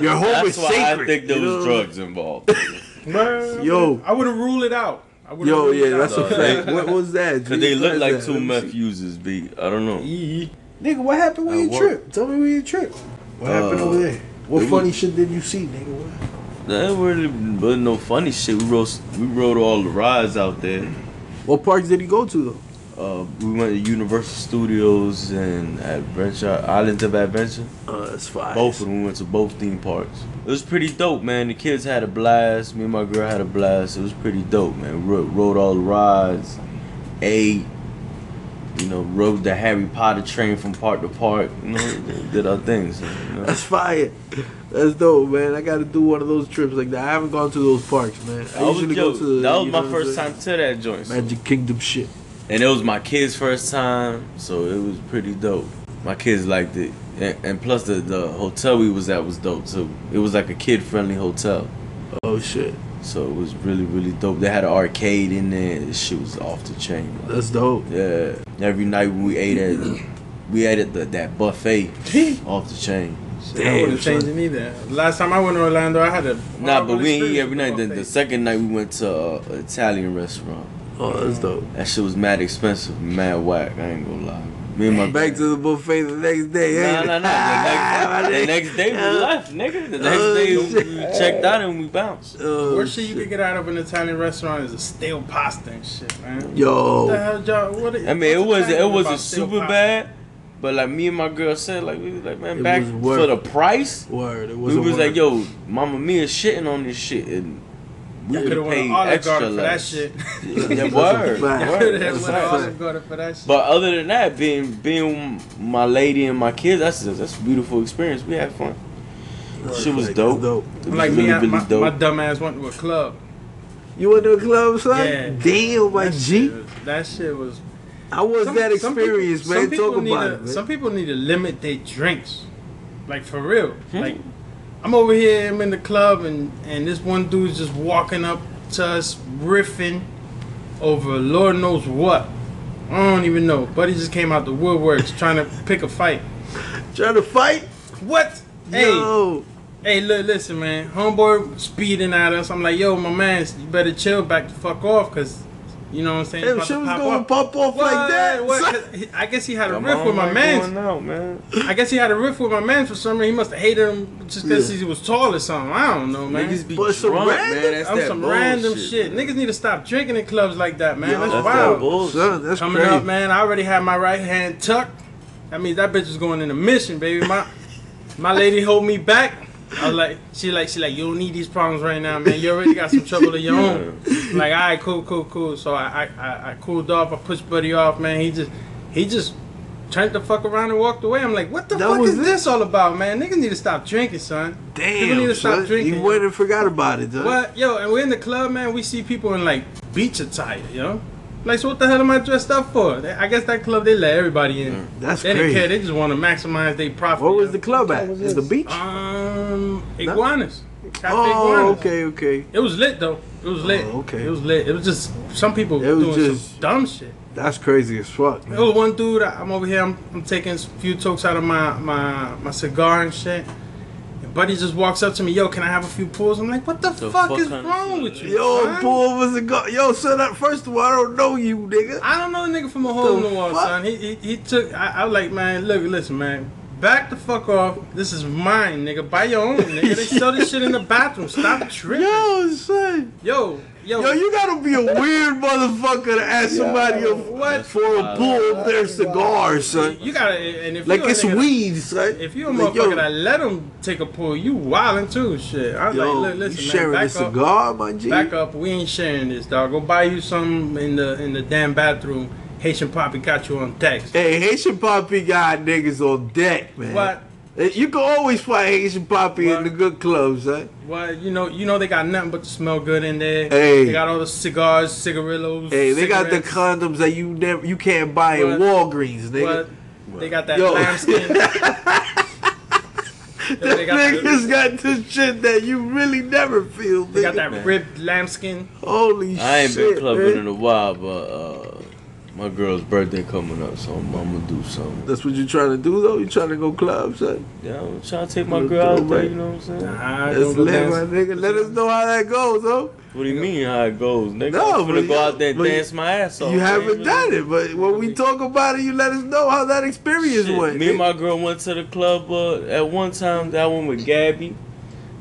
your home That's is why sacred. I think there was know? drugs involved. Man, Yo. I wouldn't rule it out. I wouldn't Yo, rule it yeah, out. that's a fact. What was that? Cause they look like that? two Let me meth see. users, B. I don't know. Yee. Nigga, what happened with At your trip? Tell me where your trip. What happened Uh, over there? What funny shit did you see, nigga? What? There really wasn't no funny shit. We rode we rode all the rides out there. What parks did he go to though? Uh, we went to Universal Studios and Adventure Islands of Adventure. Uh, that's fine. Both of them we went to both theme parks. It was pretty dope, man. The kids had a blast. Me and my girl had a blast. It was pretty dope, man. We rode, rode all the rides, ate. You know, rode the Harry Potter train from park to park. You know, did our things. You know? That's fire. That's dope, man. I got to do one of those trips like that. I haven't gone to those parks, man. I I usually go to. that was my know what I'm first time to that joint. so- Magic Kingdom shit. And it was my kids' first time, so it was pretty dope. My kids liked it. And, and plus, the, the hotel we was at was dope, too. It was like a kid friendly hotel. Oh shit, So it was really, really dope. They had an arcade in there. This shit was off the chain. man. that's dope. Yeah. Every night when we ate at, we ate at the, that buffet off the chain. I wouldn't son. change it either. Last time I went to Orlando, I had a Nah, but we ain't eat every night. with The, the second night we went to uh, an Italian restaurant. Oh, that's dope. That shit was mad expensive, mad whack. I ain't gonna lie. Me and my Back to the buffet the next day. Nah, ain't nah, it? nah. The next, the next day we left, nigga. The next Oh, day we checked out and we bounced. Oh, Worst shit you could get out of an Italian restaurant is a stale pasta and shit, man. Yo, what the hell, y'all? What I mean, it wasn't it wasn't super pasta? bad, but like me and my girl said, like we was like, man, It back was for the price, word. It we was. was like, yo, Mama Mia shitting on this shit, and we Y'all would could have have went paid extra for that shit. Yeah, word, word, could have that's went a to fact. Olive Garden for that shit. But other than that, being being my lady and my kids, that's that's a beautiful experience. We had fun. Shit was Like, dope. dope. Was like really, me, really my, dope. my dumb ass went to a club. You went to a club, son? Yeah. Damn, my That G. shit was- That shit was. How was Some- that some people- experience, some man? people Talk about to- it, man. Some people need to limit their drinks, like for real. Hmm. Like I'm over here, I'm in the club, and and this one dude's just walking up to us, riffing over Lord knows what. I don't even know. Buddy just came out the woodworks trying to pick a fight. Trying to fight? What? Hey, Yo. hey, look, listen, man. Homeboy speeding at us. I'm like, yo, my man, you better chill, back the fuck off, cause you know what I'm saying. Damn, It's shit was going to pop pop off What? like that. What? he- I guess he had a Come riff on, with my man, man. going out, man. I guess he had a riff with my man for some reason. He must have hated him just because Yeah. he was tall or something. I don't know, man. Niggas be But some drunk, random- man. That's I'm that some bullshit, random shit. man. Niggas need to stop drinking in clubs like that, man. Yo, that's, That's wild. that bullshit. Son, that's Coming crazy. up, man. I already had my right hand tucked. That means that bitch is going in a mission, baby. My my lady hold me back. I was like, she like, she like, you don't need these problems right now, man. You already got some trouble of your own. Like, all right, cool, cool, cool. So I, I, I, cooled off. I pushed Buddy off, man. He just, he just turned the fuck around and walked away. I'm like, what the That fuck is it? this all about, man? Niggas need to stop drinking, son. People need Damn, to stop son. drinking. You went and forgot about it, son. What? Yo, and we're in the club, man. We see people in like beach attire, you know? Like, so what the hell am I dressed up for? I guess that club, they let everybody in. That's They didn't care. They just want to maximize their profit. What was the club at? was Is the beach? Um, iguanas. Cafe Oh, iguanas. okay, okay. It was lit though. It was lit. Oh, okay. It was lit. It was just some people It was doing just- some dumb shit. That's crazy as fuck. There was one dude. I- I'm over here. I'm, I'm taking a few tokes out of my my my cigar and shit. Buddy just walks up to me. Yo, can I have a few pulls? I'm like, what the, The fuck, fuck is wrong with you? Yo, son? pull was a go. Yo, son. that- First of all, I don't know you, nigga. I don't know the nigga from a hole in The wall, son. He, he he took. I, I was like, man, look, listen, man. Back the fuck off. This is mine, nigga. Buy your own, nigga. They sell this shit in the bathroom. Stop tripping. Yo, son. Yo, yo. Yo, you gotta be a weird motherfucker to ask somebody Yo, if- what? for a pull of their cigar, son. You gotta, and if Like you a it's nigga- weed, son. If you a Like, motherfucker yo, that let him take a pull, you wildin' too, shit. I was yo, like, look, listen, you man, sharing a back up, cigar, my G? back up. We ain't sharing this, dog. Go buy you some in the in the damn bathroom. Haitian Poppy got you on text. Hey, Haitian Poppy got niggas on deck, man. What? Eh, You can always find Haitian Poppy What? in the good clubs, son. Well, you know, you know they got nothing but to smell good in there. Hey. They got all the cigars, cigarillos. Hey, they got the condoms that you never you can't buy in Walgreens, nigga. What? They got that Yo. lambskin. Yo, That they got niggas the- got this shit that you really never feel, They got that ribbed lambskin. Holy shit. I ain't been clubbing man. in a while, but uh, My girl's birthday coming up, so I'm, I'm gonna do something. That's what you're trying to do though. You trying to go club, son? Yeah, I'm trying to take my Little girl out there. You know what I'm saying? Nah, That's don't go lit, my nigga. Let us know how that goes, though. What do you mean how it goes, nigga? No, I'm gonna but go you- out there and dance my ass off. you haven't done it, but when we talk about it, you let us know how that experience Shit, went. Me and my girl went to the club uh, at one time. That one with Gabby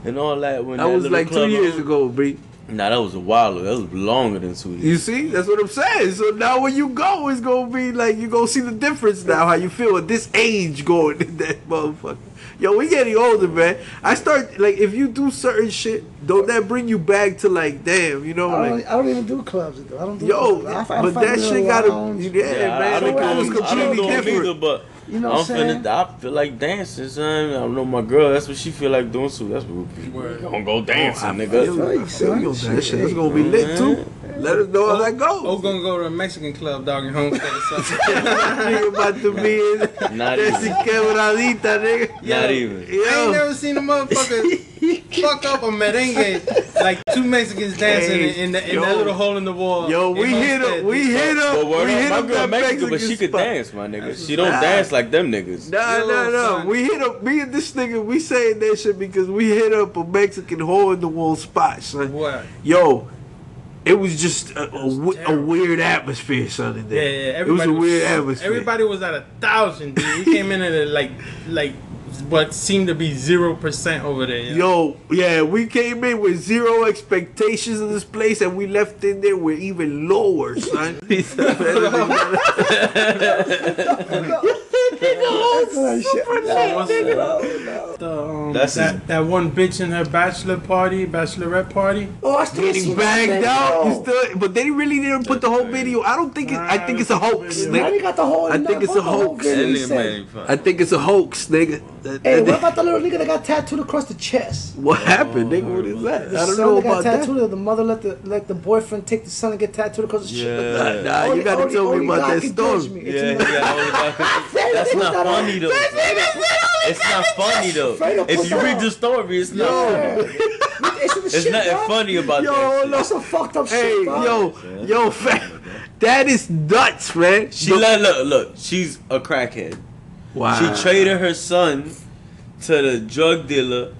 and all that. When that was like two years opened. ago, B. Nah, that was a while ago. That was longer than two years. You see, that's what I'm saying. So now when you go, it's gonna be like you gonna see the difference now. How you feel at this age going in that motherfucker. Yo, we getting older, man. I start like if you do certain shit, don't that bring you back to like, damn, you know, I like. don't, I don't even do clubs. Though. I don't do Yo, clubs. I, I but that shit in a gotta, lounge. yeah, Yeah, I, I man. don't That was do I don't completely different. either, but You know I'm what I'm saying? finna, I feel like dancing, son. I don't know my girl. That's what she feel like doing, so that's what we Word. gonna go oh, dancing, I nigga. feel feel you, you, I feel you on son. that shit. That's gonna be lit too. Let us know how that Oh, goes. gonna go to a Mexican club, dog, in Homestead or something. Nigga about to be in Not That's even. quebradita, nigga. Not even. I ain't never seen a motherfucker fuck up a merengue like two Mexicans dancing in, in, the, in Yo. that little hole in the wall. yo, we hit Homestead, up, we hit up, we up, hit my up girl that Mexican, but she could spot. dance, my nigga. She don't Nah. dance like them niggas. Nah, Yo, nah, nah. son. We hit up me and this nigga. We saying that shit because we hit up a Mexican hole in the wall spot, son. What? Yo, it was just a, a, was a weird atmosphere, son. In Yeah, there. yeah. it was Everybody a weird atmosphere. Everybody was at a thousand, dude. We came in at like like what seemed to be zero percent over there. you know? Yo, yeah, we came in with zero expectations of this place, and we left in there with even lower, son. Like, shit. The, That's that, that one bitch in her bachelor party, bachelorette party. Oh, I still Getting see bagged out, you still, but they really didn't put the whole video. I don't think it. I think it's a hoax, yo. Now you nigga. got the whole. I think it's a hoax. That Video, he nigga said. made fun. I think it's a hoax, nigga. That- Hey, that- what about the little nigga that got tattooed across the chest? what happened, nigga? What is that? The I don't son know that got about that. tattooed, the mother let the let the boyfriend take the son and get tattooed across the chest. Yeah. Nah, you gotta only- tell me about that story. me. It's Yeah, yeah, that's not funny though. It's not funny though. If you read the story, it's not. Funny. It's, some There's shit, nothing funny about Yo, that. shit. That's some fucked up shit, bro. yo, yo, fam, that is nuts, man. She let look look. She's a crackhead. Wow. She traded her son to the drug dealer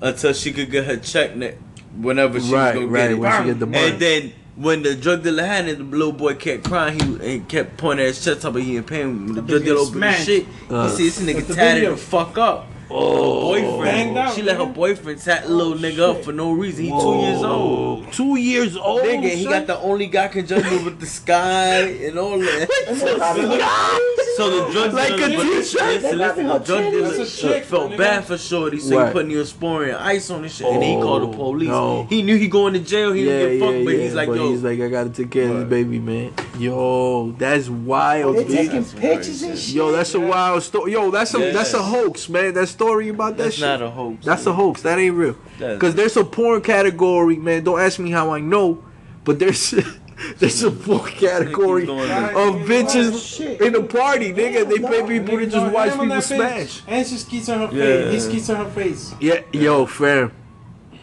until she could get her check ne- whenever she Right, was gonna right, get it. when she get the money. And then when the drug dealer had it, the little boy kept crying. He and kept pointing at his chest, talking about he in pain. When the drug dealer opened the shit, Uh. he see this nigga tatted video. the fuck up. Oh, Boyfriend, out, she let her boyfriend tat the little nigga up for no reason. He two years old. Two years old. Nigga, he got the only guy can judge with the sky and all that. So the drug Like dealer, a but t-shirt? listen, listen, the drug dealer chick, felt nigga. bad for Shorty, so Right. he put Neosporin and ice on his shit, and he called the Oh, police. no. He knew he going to jail. He yeah, didn't give a yeah, fuck, but he's like, but yo, he's like, I gotta take care of this baby, man. Yo, that's wild, They dude. taking pictures and shit. Yo, that's a wild story. Yo, that's a that's a hoax, man. That story about that that's shit. not a hoax. That's a hoax. That ain't real. Cause there's a porn category, man. Don't ask me how I know, but there's there's a porn category of bitches in a party, nigga. They Yeah, pay people to just watch on people that smash. And she skeets on her Yeah. face. He skeets on her face. Yeah, yo, fam.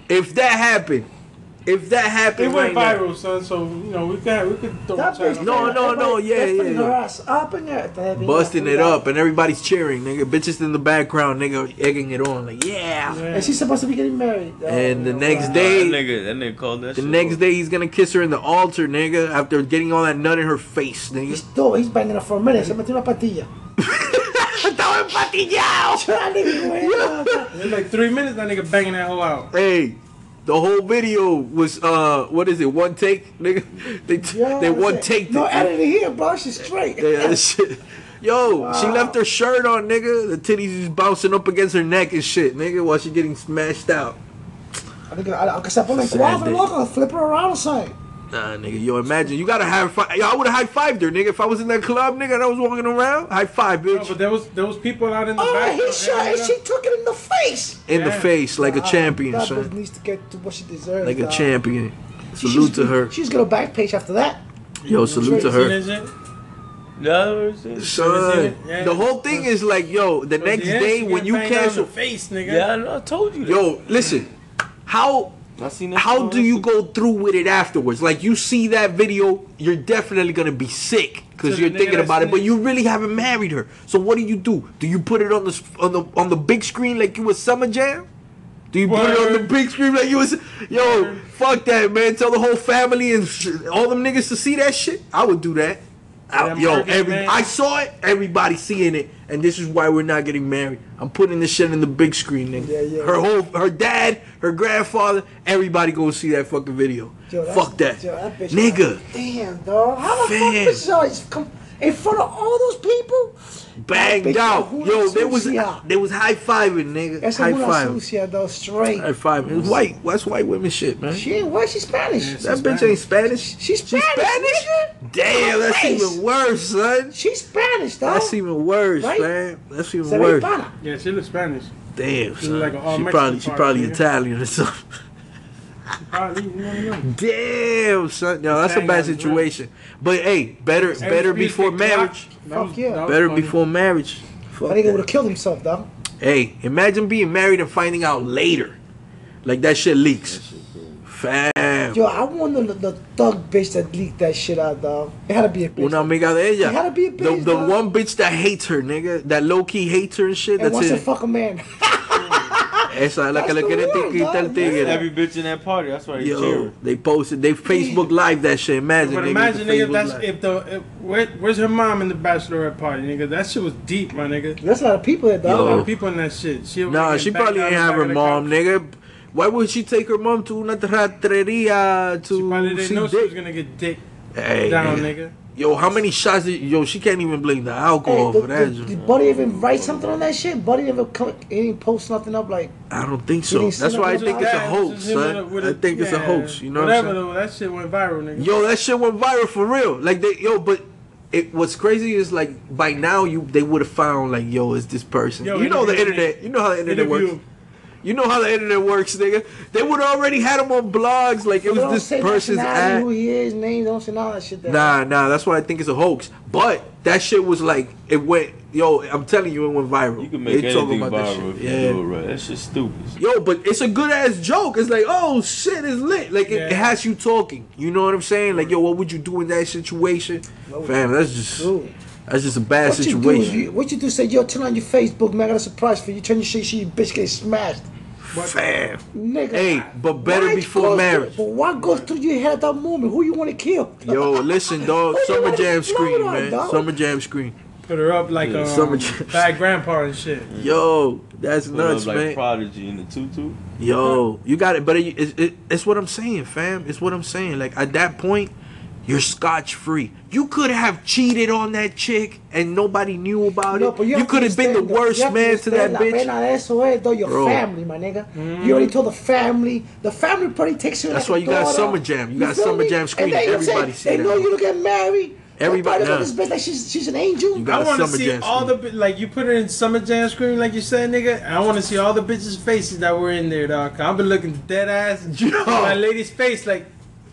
If that happened, if that happened, It went right now, viral, son. So you know we could we could throw That bitch, No, no, no, yeah, yeah, yeah. her ass up in there. They busting enough it up and everybody's cheering, nigga. Bitches in the background, nigga, egging it on, like yeah. that. And she's supposed to be getting married. Oh, And the next Nah, day- that nigga, that nigga called that The shit next off. day he's gonna kiss her in the altar, nigga, after getting all that nut in her face, nigga. He's, no, he's banging her for a minute. Se metió una patilla. Estaba empatillado. That nigga, güey. In like three minutes, that nigga banging that hoe out. Hey, the whole video was uh, what is it? One take, nigga. They Yo, they one take. No editing here, bro. She's straight. Yeah, that shit. Yo, she left her shirt on, nigga. The titties is bouncing up against her neck and shit, nigga, while she getting smashed out. I think I- aunque se pone en Sad cuatro, day. loco, flip her around or something. Nah, nigga, yo, imagine you gotta high five. Yo, I would have high fived her, nigga. If I was in that club, nigga, and I was walking around, high five, No, bitch, but there was there was people out in the Oh, back. he shot and she took it in the face. in the face like a champion, That bitch son, needs to get to what she deserves. like a dog. champion. Salute she's- to her. She's gonna back page after that. Yo, salute to her. No, it's- Son, Yeah. the whole thing is like, yo, the next day when you cancel, face, nigga. yeah, I, know, I told you that. yo, listen, how I seen that how shit on do you go through with it afterwards? Like you see that video, you're definitely gonna be sick because To you're thinking about it, but you really haven't married her. So what do you do? Do you put it on the on the on the big screen like you was Summer Jam? Do you put it on the big screen like you was? Yo, fuck that, man. Tell the whole family and sh- all them niggas to see that shit. I would do that. I- yo, market, every man. I saw it. Everybody seeing it, and this is why we're not getting married. I'm putting this shit in the big screen, nigga. Yeah, yeah. Her whole, her dad, her grandfather, everybody go see that fucking video. Yo, Fuck that, yo, that nigga. Damn, dog. How the Fam. fuck always come in front of all those people? Banged Bitch, out, yo. is They was sucia? they was high fiving, nigga. Esa High es una five, sucia, though, straight. high five. It's white. That's white women shit, man. She ain't white, she's Spanish. Yeah, that she's bitch ain't Spanish. She's Spanish, nigga. Damn, that's Face. even worse, son. She's Spanish, dog. That's even worse, Right? man. That's even Se worse. Yeah, she looks Spanish. Damn, She son. like she probably she probably. Italian or something. Probably, you never know. Damn, son. No, that's a bad situation. But hey, better better before marriage. clock, that was- Fuck yeah. Better before marriage. Fuck That nigga would have killed himself, though. Hey, imagine being married and finding out later. Like that shit leaks. Fam. Yo, I wonder the, the thug bitch that leaked that shit out, dog. It had to be a bitch. Una amiga de ella. It had to be a the bitch, the dog. one bitch that hates her, nigga. That low key hates her and shit. and That's wants to fuck a man. Esa es la que le That's the quiere word, quitar tigre. Every bitch in that party. That's why they Yo, cheering. they posted, they Facebook live that shit. Imagine, But nigga, imagine, nigga, if Facebook that's Live. if the if, where, where's her mom in the bachelorette party, nigga? That shit was deep, my nigga. That's a lot of people there, A lot of people in that shit. She Nah, she probably down ain't have her mom, couch. nigga. Why would she take her mom to una rateria to She probably didn't see know she was gonna get dick Hey, down, nigga. Nigga. Yo, how many shots? Did, yo, she can't even blame the alcohol Hey, for that. the, did Buddy even write something on that shit? Buddy never come, he didn't post nothing up like. I don't think so. That's why I think it's a hoax, was just him with son. a- with I a- think it's a hoax. You know what I'm saying? though. That shit went viral, nigga. Yo, that shit went viral for real. Like they, yo, but it what's crazy is like by now you they would have found like yo, is this person? Yo, you know the internet. You know how the internet Interview works. Him. You know how the internet works, nigga. They would already had him on blogs like it was don't this say person's nationality, ad. who he is, name, don't say none of that shit there. Nah, nah, that's why I think it's a hoax. But that shit was like it went. Yo, I'm telling you, it went viral. You can make They anything about that viral if shit. you Yeah. do it right. That shit's stupid. Yo, but it's a good ass joke. It's like, oh shit, it's lit. Like it, it has you talking. You know what I'm saying? Like, yo, what would you do in that situation? Fam, that's just Dude, that's just a bad what you do? Situation. you, what you do? Say, yo, turn on your Facebook, man. I got a surprise for you. Turn your shit, shit, you bitch get smashed, Fam. nigga. Hey, but better before goes marriage. Through, but what goes through your head at that moment? Who you want to kill? Yo, listen, dog. Summer Jam explode screen, on, man. dog? Summer Jam screen. Put her up like Yeah, um, summer jams. bad grandpa and shit. Yo, that's Put nuts, up like man. Prodigy in the tutu. Yo, you got it, but it, it, it, it's what I'm saying, fam. It's what I'm saying. Like at that point, you're scotch free. You could have cheated on that chick and nobody knew about No, it. but You, could have been the worst you man to that La bitch. pena de eso es, though, your Bro. family, my nigga. You already told the family. The family probably takes you That's like why a you got daughter. Summer Jam. You got Summer me? Jam And screen. Everybody say, see They that. know you to get married. Everybody- Everybody look nah. at this bitch like she's, she's an angel. You got I a want to Summer see Jam all screen. the bi- like you put her in summer jam screen like you said, nigga. And I want to see all the bitches' faces that were in there, dog. 'Cause I've been looking dead ass Yo. my lady's face like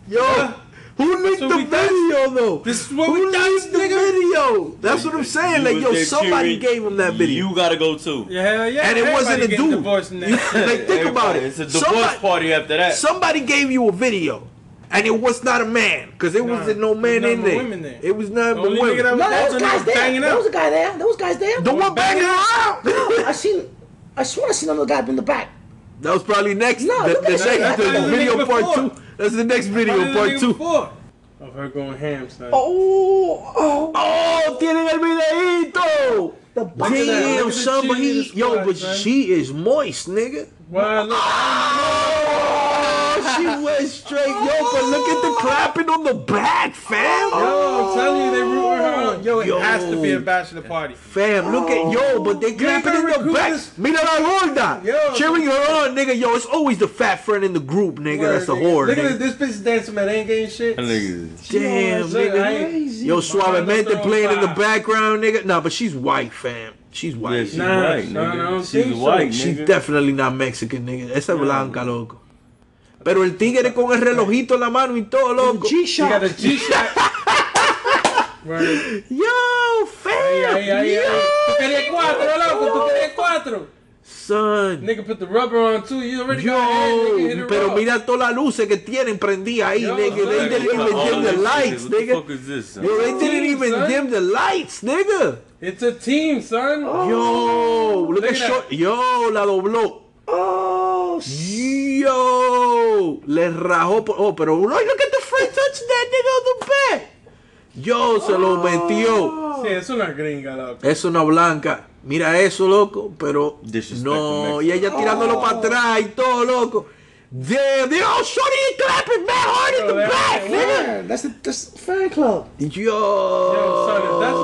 Yo, Yeah. Who leaked what the we done. video though? This is what who we done, leaked the nigga. video? That's what I'm saying. You Like, yo, somebody cheering. gave him that video. You gotta go too. yeah, yeah. And it wasn't a getting dude. divorced in that You- shit. like, think about it. It's a divorce Somebody- party after that. Somebody gave you a video, and it was not a man, because there Nah, wasn't no man in there. women there. It was not but women. nigga no, there was when guys there. There was a guy there. There was guys there. the one banging her out. I seen. I swear I seen another guy in the back. that was probably next. No, the, look the at that. next That's the the video part before. two. That's the next video What did the part two. before? Of her going ham, son. Oh, oh. Oh, tienen el videito. The Look at that. Look Damn, at the somebody. Yo, but she is moist, nigga. Wow, look. Oh. Oh, she went straight. Yo, but look at the oh. clapping on the back, fam. Yo, I'm telling you, they rooting her on. Yo, it Yo. has to be a bachelor party. Fam, look at yo, but they clapping in gonna the recruit back. this- Mira la gorda. Yo. Cheering her on, nigga. Yo, it's always the fat friend in the group, nigga. That's the Word, whore, Look nigga. at this, this bitch dancing merengue and shit. That nigga. Damn, Yo, look, I ain't- nigga. Yo, Suavemente Mama, playing in the background, nigga. Nah, but she's white, fam. She's Yeah, white. she's Nah, white, son, I nigga. don't She's think so. white, She's definitely not Mexican, nigga. Esa es blanca, loco. Pero el tigre con el relojito en la mano y todo, loco. G-Shot. Right. Yo, fam. Ahí, ahí, yo. Tú querías cuatro, loco. Tú querías cuatro. Son. Nigga put the rubber on too. You already got head, nigga. Hit Yo, it pero raw. mira todas las luces que tienen prendidas ahí, Yo, nigga. They didn't even dim the lights, shit, What the nigga. fuck is this? son? Yo, they didn't even son. dim the lights, nigga. It's a team, son. Yo, look, Look at at. Yo, la dobló. Oh, shit. Yo, le rajó. por- Oh, pero look at the free touch that nigga on the back. Yo, se lo metió. Sí, es una gringa, loco. Es una blanca. Mira eso, loco. Pero no, y ella tirándolo para atrás y todo, loco. Damn, they all shorty and clapping mad hard in the back, nigga. That's the that's fan club. Yo, Yo, son, that's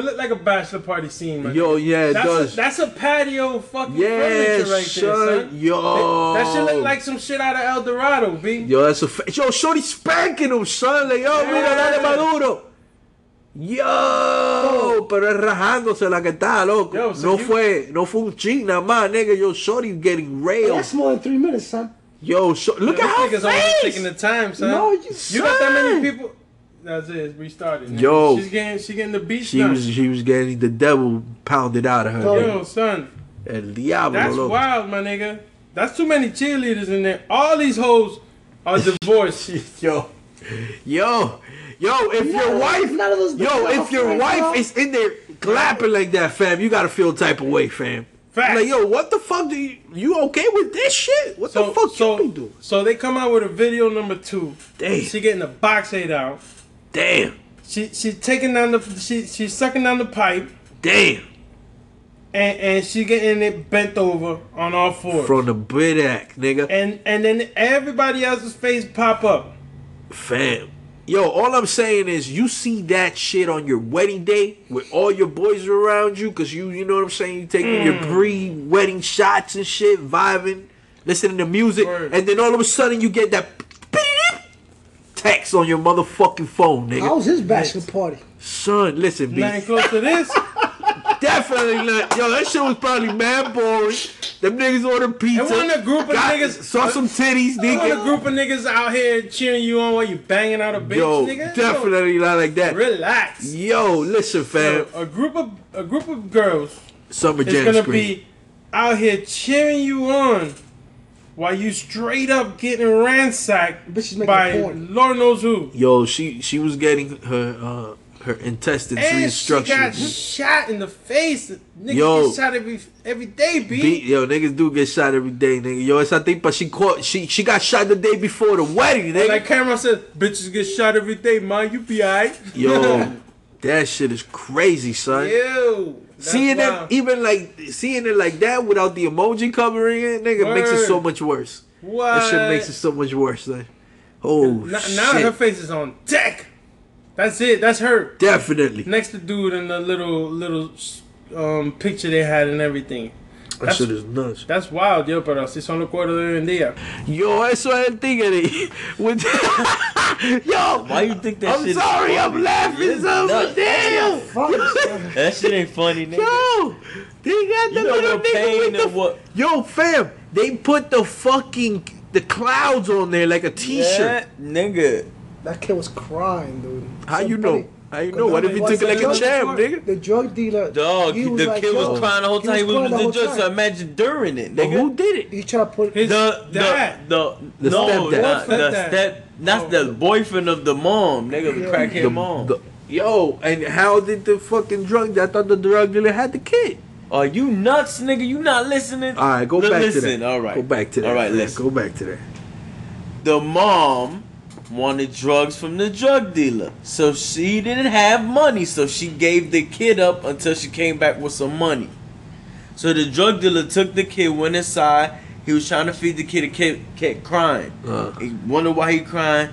It looked like a bachelor party scene, man. Yo, yeah, it that's does. A, that's a patio fucking Yes, furniture right son. there, son. Yo. That, that shit look like some shit out of El Dorado, B. Yo, that's a fa- Yo, Shorty spanking him, son. Like, yo, mira, dale maduro. Yo, oh. pero es rajándose la que está, loco. Yo, so no you- fue, no fue un ching nada más, nigga. Yo, Shorty getting railed. That's more than three minutes, son. Yo, so, look Yo, at her this nigga's always taking the time, son. No, you- you got that Son. many people. That's it. It's restarted. nigga. Yo. she's getting she getting the beach She done. was, she was getting the devil pounded out of her. Yo. nigga. Yo, son, El diablo, that's loco. wild, my nigga. That's too many cheerleaders in there. All these hoes are divorced. Yo, yo, yo, if your None of- wife, none of those yo, if your are wife fine, is in there clapping like that, fam, you gotta feel type of way, fam. Facts. Like, yo, what the fuck do you, you okay with this shit? What the fuck so, you be doing? so they come out with a video number two. Damn. She getting the box head out. Damn, She she taking down the she she's sucking down the pipe damn. and and she getting it bent over on all fours. From the Bridak, nigga. and and then everybody else's face pop up. Fam. Yo, all I'm saying is you see that shit on your wedding day with all your boys around you, cause you you know what I'm saying, you taking your Mm. pre-wedding shots and shit, vibing, listening to music, Word. and then all of a sudden you get that text on your motherfucking phone, nigga. How was his bachelor party? Son, listen, B. Nothing close to this. Definitely not. Yo, that shit was probably mad boring. Them niggas ordered pizza. It wasn't a group of got- niggas- Saw some titties, You want a group of niggas out here cheering you on while you banging out a bitch, Yo, nigga? definitely not like that. relax. Yo, listen, fam. Yo, a group of a group of girls Summer is Jam gonna screen. be out here cheering you on while you straight up getting ransacked Bitches making by porn. Lord knows who. Yo, she she was getting her uh her intestines And she got shot in the face. Niggas Yo. get shot every every day, B. Beat, yo, niggas do get shot every day, nigga. Yo, esa but she caught, she she got shot the day before the wedding, nigga. Like Cameron said, bitches get shot every day, man. You be alright. Yo, that shit is crazy, son. Ew. Seeing wild. it even like seeing it like that without the emoji covering it, nigga, makes it so much worse. What? That shit makes it so much worse, son. Oh now, shit. now her face is on deck. That's it. That's her. Definitely. Next to dude in the little little um picture they had and everything. That That's- shit is nuts. That's wild, yo, pero así son los cuerdos de hoy en día. Yo, eso es el tigre. With Yo, Why you think that I'm shit? sorry, is I'm laughing, So son, damn. Fuck. That shit ain't funny, nigga. Yo, they got the You know little what nigga pain with the what? Yo, fam, they put the fucking the clouds on there like a t-shirt. Yeah, nigga. That kid was crying, dude. How you know? How you know? What if he What's took it like a the champ, drug- nigga? The drug dealer. Dog, he the was like, kid yo, was crying the whole time he was crying with the the judge. So imagine during it, But nigga. who did it? He tried to put His The the dad. the, The no stepdad. the, the step that's the boyfriend of the mom, nigga, the crackhead The- mom. the- yo, and how did the fucking drug? I thought the drug dealer had the kid. Are you nuts, nigga? You not listening? All right, go back listen, to that. All right, go back to that. All right, man. listen. Go back to that. The mom wanted drugs from the drug dealer, so she didn't have money, so she gave the kid up until she came back with some money. So the drug dealer took the kid, went inside. He was trying to feed the kid. The kid kept crying. Uh. He wondered why he crying.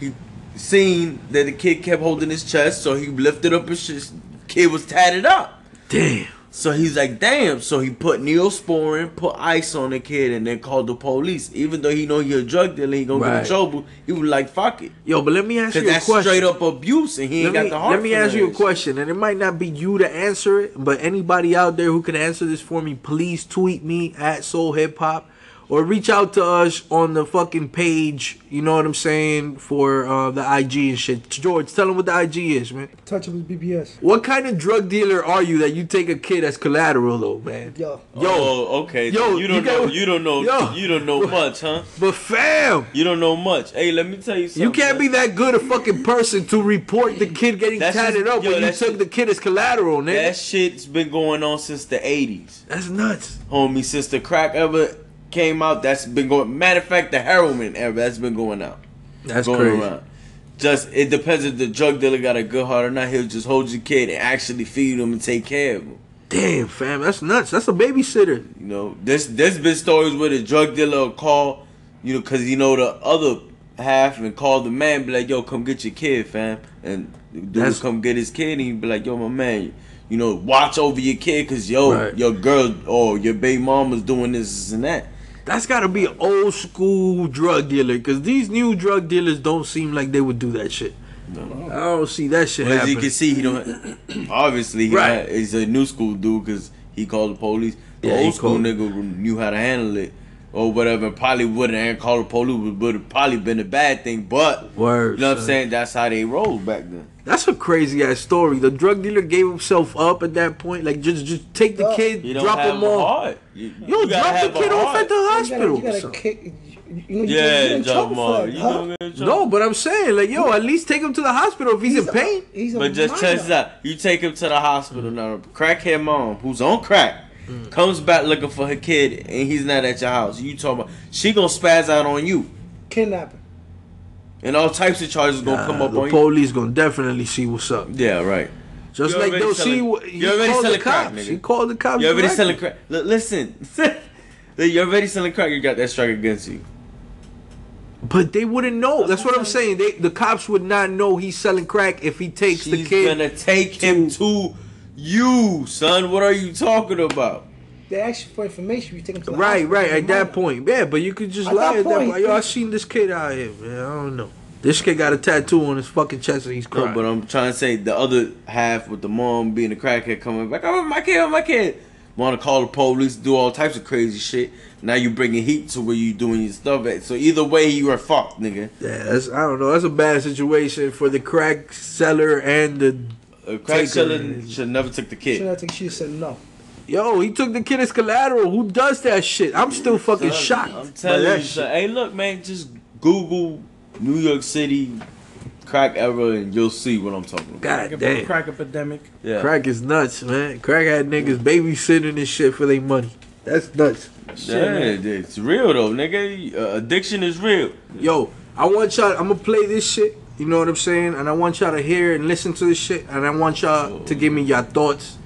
He seen that the kid kept holding his chest, so he lifted up his chest. Kid was tatted up. Damn. So he's like, damn. So he put neosporin, put ice on the kid, and then called the police. Even though he know he a drug dealer, he gonna get in trouble. He was like, fuck it, Yo, but let me ask you a that's question. straight up abuse, and he ain't let got me, the heart. let me ask you a question, and it might not be you to answer it, but anybody out there who can answer this for me, please tweet me at Soul Hip Hop. Or reach out to us on the fucking page. You know what I'm saying for uh, the IG and shit. George, tell them what the IG is, man. Touchables BBS. What kind of drug dealer are you that you take a kid as collateral, though, man? Yo, Yo, oh, okay. yo, you don't you know. got- You don't know. yo. you don't know much, huh? but fam, You don't know much. Hey, let me tell you something. you can't be that good a fucking person to report the kid getting That's tatted just- up yo, when you took just- the kid as collateral, nigga. That shit's been going on since the '80s, That's nuts. homie. Since the crack ever came out, that's been going. Matter of fact, the heroin ever that's been going out. That's going crazy. around. Just it depends if the drug dealer got a good heart or not. He'll just hold your kid and actually feed him and take care of him. Damn, fam, that's nuts. That's a babysitter. You know, this there's been stories where the drug dealer will call, you know, cause you know the other half and call the man, be like, "Yo, come get your kid, fam," and dude That's- come get his kid, and he be like, "Yo, my man." You know, watch over your kid, cause yo, Right. your girl or your baby mama's doing this and that. That's gotta be an old school drug dealer, cause these new drug dealers don't seem like they would do that shit. I don't see that shit But as you can see, he don't. Obviously, he Right. not, he's a new school dude because he called the police. The Yeah, old school nigga knew how to handle it or whatever. Probably wouldn't have called the police, would have probably been a bad thing. But Word, you know what I'm saying? That's how they rolled back then. That's a crazy ass story. The drug dealer gave himself up at that point. Like just just take the kid, You drop him off. heart. You, Yo, you gotta drop the kid off at the you hospital. gotta, you gotta son. kick. You know, you Yeah, get in drop trouble him for off. You huh? don't get in. No, but I'm saying like, yo, at least take him to the hospital if he's, in a- pain. He's a But just minor. check this out. You take him to the hospital now. Crackhead mom, who's on crack, Mm. comes back looking for her kid, and he's not at your house. You talking about she gonna spaz out on you, Kidnapping. And all types of charges gonna come up the on you. police gonna definitely see what's up. Yeah, right. Just You like already they'll see. selling- what- you He already called the selling crack, cops. nigga. He called the cops. You already directly. selling crack. Look, listen, you're already selling crack. You got that strike against you. But they wouldn't know. That's what I'm saying. They the cops would not know he's selling crack if he takes the kid. She's kid. gonna take him to you, son. What are you talking about? They ask you for information. You take them to the Right, right. At that point, yeah. But you could just At lie that at that point, point. Yo, I seen this kid out here, man. I don't know. This kid got a tattoo on his fucking chest and he's No, crying. but I'm trying to say the other half with the mom being a crackhead coming back. Oh, my kid, oh, my kid. Want to call the police, do all types of crazy shit. Now you bringing heat to where you doing your stuff at. So either way, you are fucked, nigga. yeah, that's I don't know. That's a bad situation for the crack seller and the. A crack Take seller should never took the kid. Should kid. I think she said no? Yo, he took the kid as collateral. Who does that shit? I'm still fucking Son, shocked. I'm telling you, shit. son, hey, look, man, just Google New York City crack era and you'll see what I'm talking about. God Crack, damn. crack epidemic. Yeah. Crack is nuts, man. Crack had niggas babysitting and shit for their money. That's nuts. Yeah, it's real though, nigga. Uh, addiction is real. Yo, I want y'all. I'm gonna play this shit. You know what I'm saying? And I want y'all to hear and listen to this shit. And I want y'all to give me your thoughts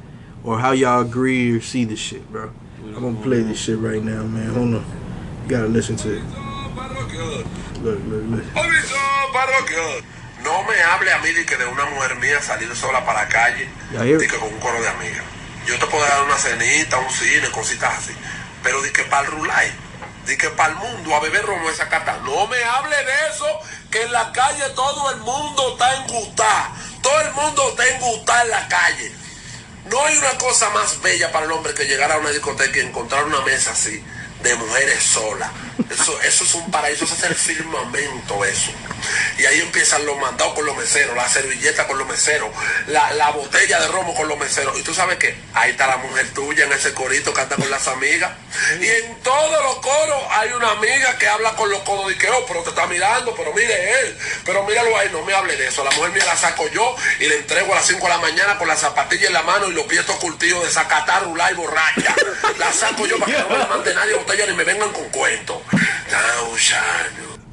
or how y'all agree or see this shit, bro. I'm gonna play this shit right now, man. Hold on. You gotta listen to it. Look, look, look. Aviso parroquial. No me hable a mí de que de una mujer mía salir sola para la calle y que con un coro de amigas. Yo te puedo dar una cenita, un cine, cositas así. Pero di que para el rulay, di que para el mundo a beber romo esa cata. No me hable de eso, que en la calle todo el mundo está en gustar. Todo el mundo está en gustar en la calle. No hay una cosa más bella para el hombre que llegar a una discoteca y encontrar una mesa así de mujeres solas. Eso, eso es un paraíso, eso es el firmamento eso. Y ahí empiezan los mandados con los meseros, la servilleta con los meseros, la, la botella de romo con los meseros. Y tú sabes qué, ahí está la mujer tuya en ese corito que anda con las amigas. Y en todos los coros hay una amiga que habla con los codos y que, oh, pero te está mirando, pero mire él, pero míralo ahí, no me hable de eso. La mujer mía la saco yo y le entrego a las 5 de la mañana con la zapatilla en la mano y los pies curtidos de sacatar, rulay, borracha. La saco yo para que no me la mande nadie botella ni me vengan con cuentos.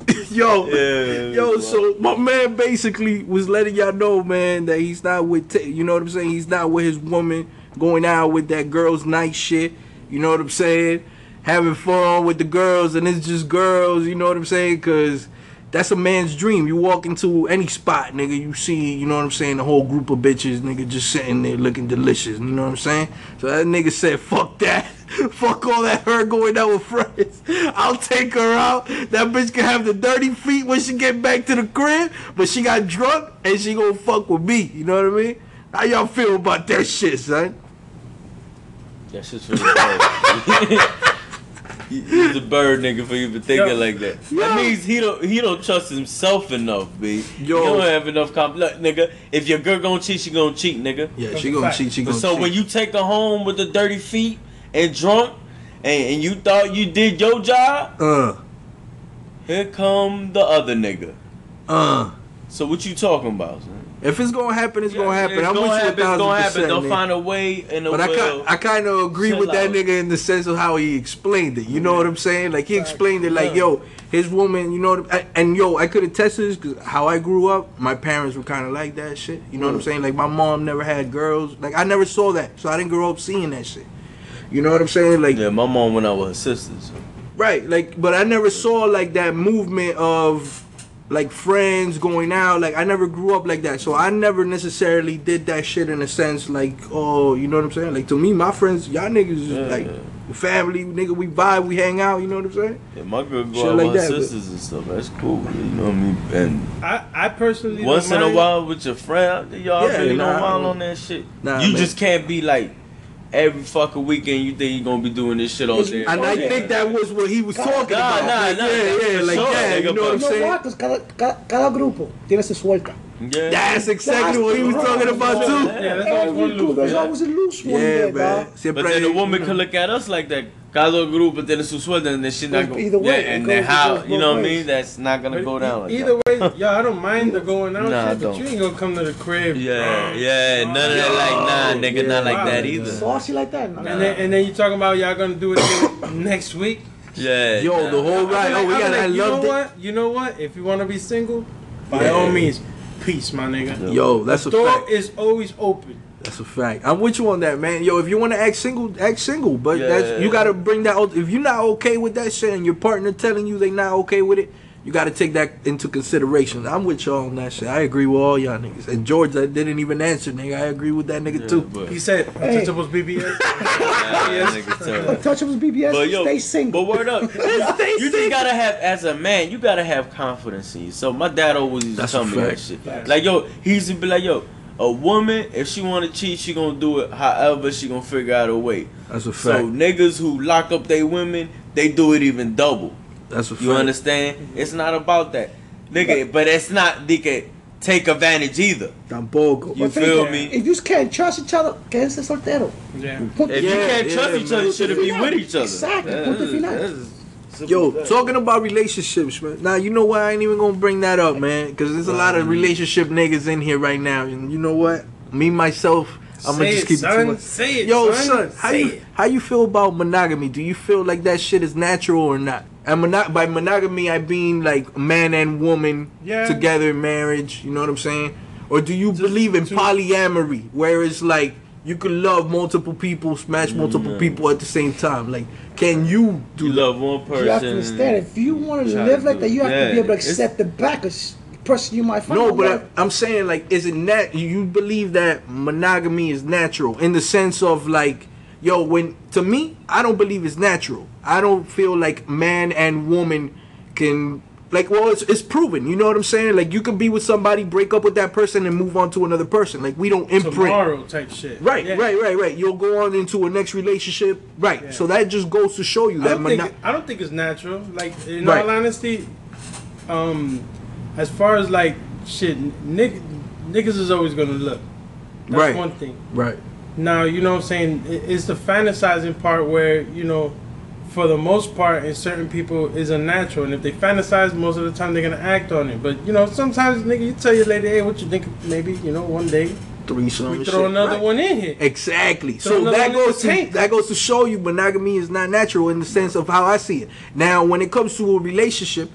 Yo, Yeah, yo. So my man basically was letting y'all know, man, that he's not with. T- you know what I'm saying? He's not with his woman going out with that girls' night shit. You know what I'm saying? Having fun with the girls, and it's just girls. You know what I'm saying? Cause that's a man's dream. You walk into any spot, nigga, you see, you know what I'm saying, the whole group of bitches, nigga, just sitting there looking delicious. You know what I'm saying? So that nigga said, "Fuck that." Fuck all that her going out with friends. I'll take her out. That bitch can have the dirty feet when she get back to the crib, but she got drunk and she gonna fuck with me. You know what I mean? How y'all feel about that shit, son? That shit's really bad. He's a bird nigga for you even thinking Yo. like that. Yo. That means he don't he don't trust himself enough, b. Yo. He don't have enough comp. Look, nigga, if your girl gonna cheat, she gonna cheat, nigga. Yeah, she gonna fact. cheat. She gonna cheat. so cheat. when you take her home with the dirty feet and drunk, and, and you thought you did your job, uh here come the other nigga. uh. So what you talking about? Son? If it's gonna happen, it's gonna happen. It's I'm gonna with you a happen. It's thousand percent, They'll man. find a way and a But I I kind of agree with that out. nigga in the sense of how he explained it. You know what I'm saying? Like he explained it like, Yeah. yo, his woman, you know, what- and, and yo, I could attest to this because how I grew up, my parents were kind of like that shit. You know what I'm saying? Like my mom never had girls. Like I never saw that, so I didn't grow up seeing that shit. You know what I'm saying? Like yeah, my mom went out with her sisters. Right, like, but I never saw like that movement of like friends going out. Like, I never grew up like that, so I never necessarily did that shit in a sense like, oh, you know what I'm saying? Like to me, my friends, y'all niggas, Yeah. like family, nigga. We vibe, we hang out. You know what I'm saying? Yeah, my girl go Shit out like with her that, but- sisters and stuff. That's cool. You know what I mean? And I, I personally once in a while with your friend, y'all Yeah, really nah, don't mind I- on that shit. Nah, you man. just can't be like every fucking weekend. You think you're gonna be doing this shit all day. And I Yeah. think that was what he was Nah, talking nah, about. nah, like, nah, yeah, yeah, like sure, that. You know what I'm You know saying? cada, cada, cada grupo tiene su suelta. Yeah. That's exactly what he was talking about too. Yeah, that's always Every one group, loop. there's always a loose one Yeah, there, man. dog. But then the woman could look at us like that. Cada grupo tiene su sueldo, and then she not go. either way, Yeah, and then how you know what I mean? That's not gonna But go down like either that. way, yo, I don't mind the going out Nah, shit, but you ain't gonna come to the crib. Yeah, yeah, none of that like nah, nigga, Yeah, not like wow. that either. Saucy like that. Nah. And then and then you talking about y'all gonna do it next week. Yeah, Yo, nah. the whole I'll ride. like- Oh, we I'll be got. like, I you know it. what? You know what? If you want to be single, by Yeah. all means, peace, my nigga. Yo, that's the a door fact. is always open. That's a fact. I'm with you on that, man. Yo, if you want to act single, act single. But Yeah. that's you gotta bring that. out- If you're not okay with that shit, and your partner telling you they not okay with it, you gotta take that into consideration. I'm with y'all on that shit. I agree with all y'all niggas. And George, that didn't even answer, nigga. I agree with that nigga Yeah, too. but- He said, Hey. "Untouchables BBS." Yeah, nigga, tell. Untouchables BBS, But yo, stay single. but word up, you just gotta have as a man, you gotta have confidence in you. So my dad always used to tell me that shit. Facts. Like yo, he used to be like yo, a woman if she wanna cheat, she gonna do it. However, she gonna figure out a way. That's a fact. So niggas who lock up their women, they do it even double. That's a fact. You understand? It's not about that, nigga. But it's not nigga take advantage either. Tampoco. You But feel me? If you can't trust each other, quédense soltero. yeah. Punto If you can't yeah, trust each other, you shouldn't be with each other. Exactly, That- punto that's- final. that's simple Yo, talking about relationships, man. Now you know why I ain't even gonna bring that up, man, because there's a lot of relationship niggas in here right now, and you know what? Me myself, I'm gonna just it, keep it son. to my- Say it, Yo, son. son, how Say you it. how you feel about monogamy? Do you feel like that shit is natural or not? And mono- by monogamy, I mean like man and woman Yeah. together in marriage. You know what I'm saying? Or do you believe in to- polyamory, where it's like you can love multiple people, smash multiple mm. people at the same time? Like, can you do You love one person. You have to understand, if you want to live like that, you have it. to be able to Yeah, it's- accept the back of s- person you might find. No, but. I, I'm saying like, is it nat? You believe that monogamy is natural in the sense of like, yo, when to me, I don't believe it's natural. I don't feel like man and woman can like. Well, it's it's proven. You know what I'm saying? Like, you could be with somebody, break up with that person, and move on to another person. Like, we don't imprint. Tomorrow type shit. Right, Yeah. right, right, right. You'll go on into a next relationship. Right. Yeah. So that just goes to show you that. I don't, think I don't think it's natural. Like in Right. all honesty, um, as far as like shit, nick, niggas is always gonna look. That's Right. one thing. right. Now you know what I'm saying. It's the fantasizing part where you know, for the most part, in certain people is unnatural, and if they fantasize, most of the time they're gonna act on it. But you know, sometimes nigga, you tell your lady, hey, what you think? Maybe you know, one day Threesome. we throw shit. another Right. one in here. Exactly. Throw So that goes to tank. that goes to show you monogamy is not natural in the sense of how I see it. Now, when it comes to a relationship,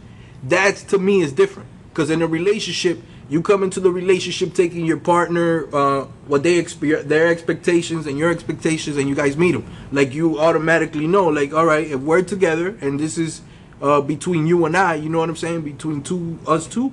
that to me is different. Because in a relationship, you come into the relationship taking your partner, uh, what they expect, their expectations and your expectations, and you guys meet them. Like you automatically know, like, all right, if we're together and this is uh, between you and I, you know what I'm saying, between two us two.